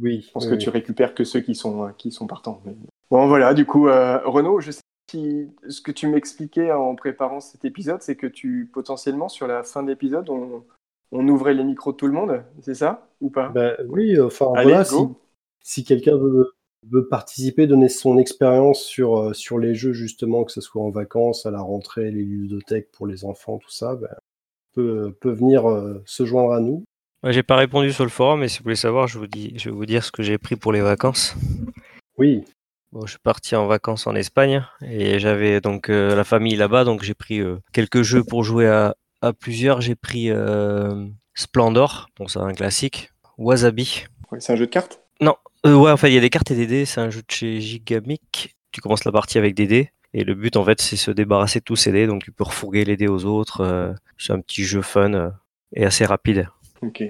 oui, je pense oui, que oui. tu récupères que ceux qui sont, qui sont partants. Mais... Bon, voilà, du coup, euh, Renaud, je sais si ce que tu m'expliquais en préparant cet épisode, c'est que tu, potentiellement, sur la fin de l'épisode, on, on ouvrait les micros de tout le monde, c'est ça ou pas? Bah, Oui, enfin Allez, voilà, go. si, si quelqu'un veut, veut, participer, donner son expérience sur, euh, sur les jeux, justement, que ce soit en vacances, à la rentrée, les ludothèques pour les enfants, tout ça, bah, peut, peut venir euh, se joindre à nous. Ouais, j'ai pas répondu sur le forum, mais si vous voulez savoir, je, vous dis, je vais vous dire ce que j'ai pris pour les vacances. Oui. Bon, je suis parti en vacances en Espagne et j'avais donc euh, la famille là-bas, donc j'ai pris euh, quelques jeux pour jouer à, à plusieurs. J'ai pris euh, Splendor, bon c'est un classique, Wasabi. Ouais, c'est un jeu de cartes? Non, euh, ouais, en fait il y a des cartes et des dés. C'est un jeu de chez Gigamic. Tu commences la partie avec des dés et le but en fait c'est se débarrasser de tous ces dés, donc tu peux refourguer les dés aux autres. euh, c'est un petit jeu fun euh, et assez rapide. Ok.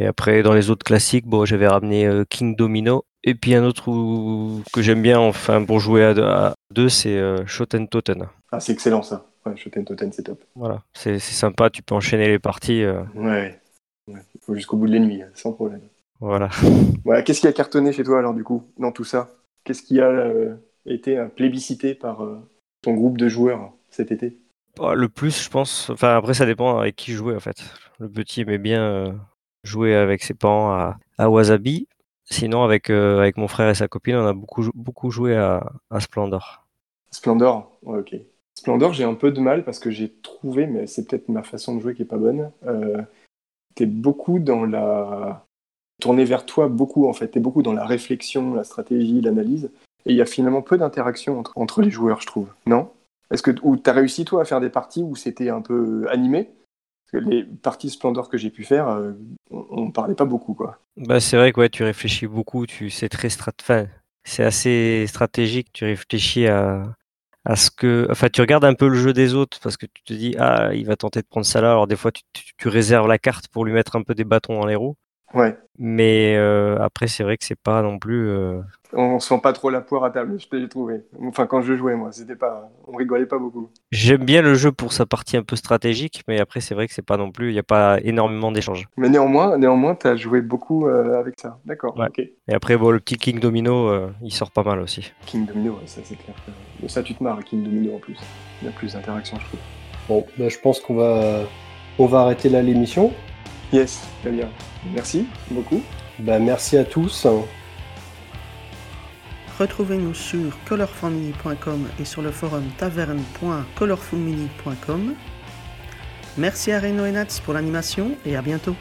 Et après, dans les autres classiques, bon, j'avais ramené euh, King Domino. Et puis un autre où, que j'aime bien, enfin, pour jouer à deux, c'est Shoten Toten. Ah, c'est excellent ça. Ouais, Shoten Toten, c'est top. Voilà, c'est sympa, tu peux enchaîner les parties. euh, Ouais. ouais. Jusqu'au bout de l'ennemi, sans problème. Voilà. Voilà. Qu'est-ce qui a cartonné chez toi alors, du coup, dans tout ça? Qu'est-ce qui a euh, été plébiscité par euh, ton groupe de joueurs cet été? Bah, Le plus, je pense, enfin, après, ça dépend avec qui jouer en fait. Le petit aimait bien euh, jouer avec ses parents à, à Wasabi. Sinon, avec, avec mon frère et sa copine, on a beaucoup, jou- beaucoup joué à, à Splendor. Splendor? Ouais, ok. Splendor, j'ai un peu de mal parce que j'ai trouvé, mais c'est peut-être ma façon de jouer qui est pas bonne. T'es beaucoup dans la. Tourné vers toi, beaucoup en fait. T'es beaucoup dans la réflexion, la stratégie, l'analyse. Et il y a finalement peu d'interaction entre, les joueurs, je trouve. Non? Est-ce que ou t'as réussi toi à faire des parties où c'était un peu animé? Parce que les parties Splendor que j'ai pu faire, euh, on, on parlait pas beaucoup, quoi. Bah, c'est vrai que tu réfléchis beaucoup, tu c'est très strat... c'est assez stratégique, tu réfléchis à, ce que. Enfin, tu regardes un peu le jeu des autres parce que tu te dis, ah, il va tenter de prendre ça là. Alors, des fois, tu, tu réserves la carte pour lui mettre un peu des bâtons dans les roues. Ouais. Mais euh, après, c'est vrai que c'est pas non plus. euh, On sent pas trop la poire à table, je t'ai trouvé. Enfin, quand je jouais, moi, c'était pas. On rigolait pas beaucoup. J'aime bien le jeu pour sa partie un peu stratégique, mais après, c'est vrai que c'est pas non plus. Il n'y a pas énormément d'échanges. Mais néanmoins, néanmoins, t'as joué beaucoup euh, avec ça. D'accord, Ouais. ok. Et après, bon, le petit King Domino, euh, il sort pas mal aussi. King Domino, ouais, ça c'est clair. Mais ça, tu te marres, King Domino en plus. Il y a plus d'interaction, je trouve. Bon, bah, je pense qu'on va, on va arrêter là l'émission. Yes, très bien. Merci beaucoup. Bah, merci à tous. Retrouvez-nous sur colorfulmini.com et sur le forum taverne.colorfulmini.com. Merci à Reno et Nats pour l'animation et à bientôt.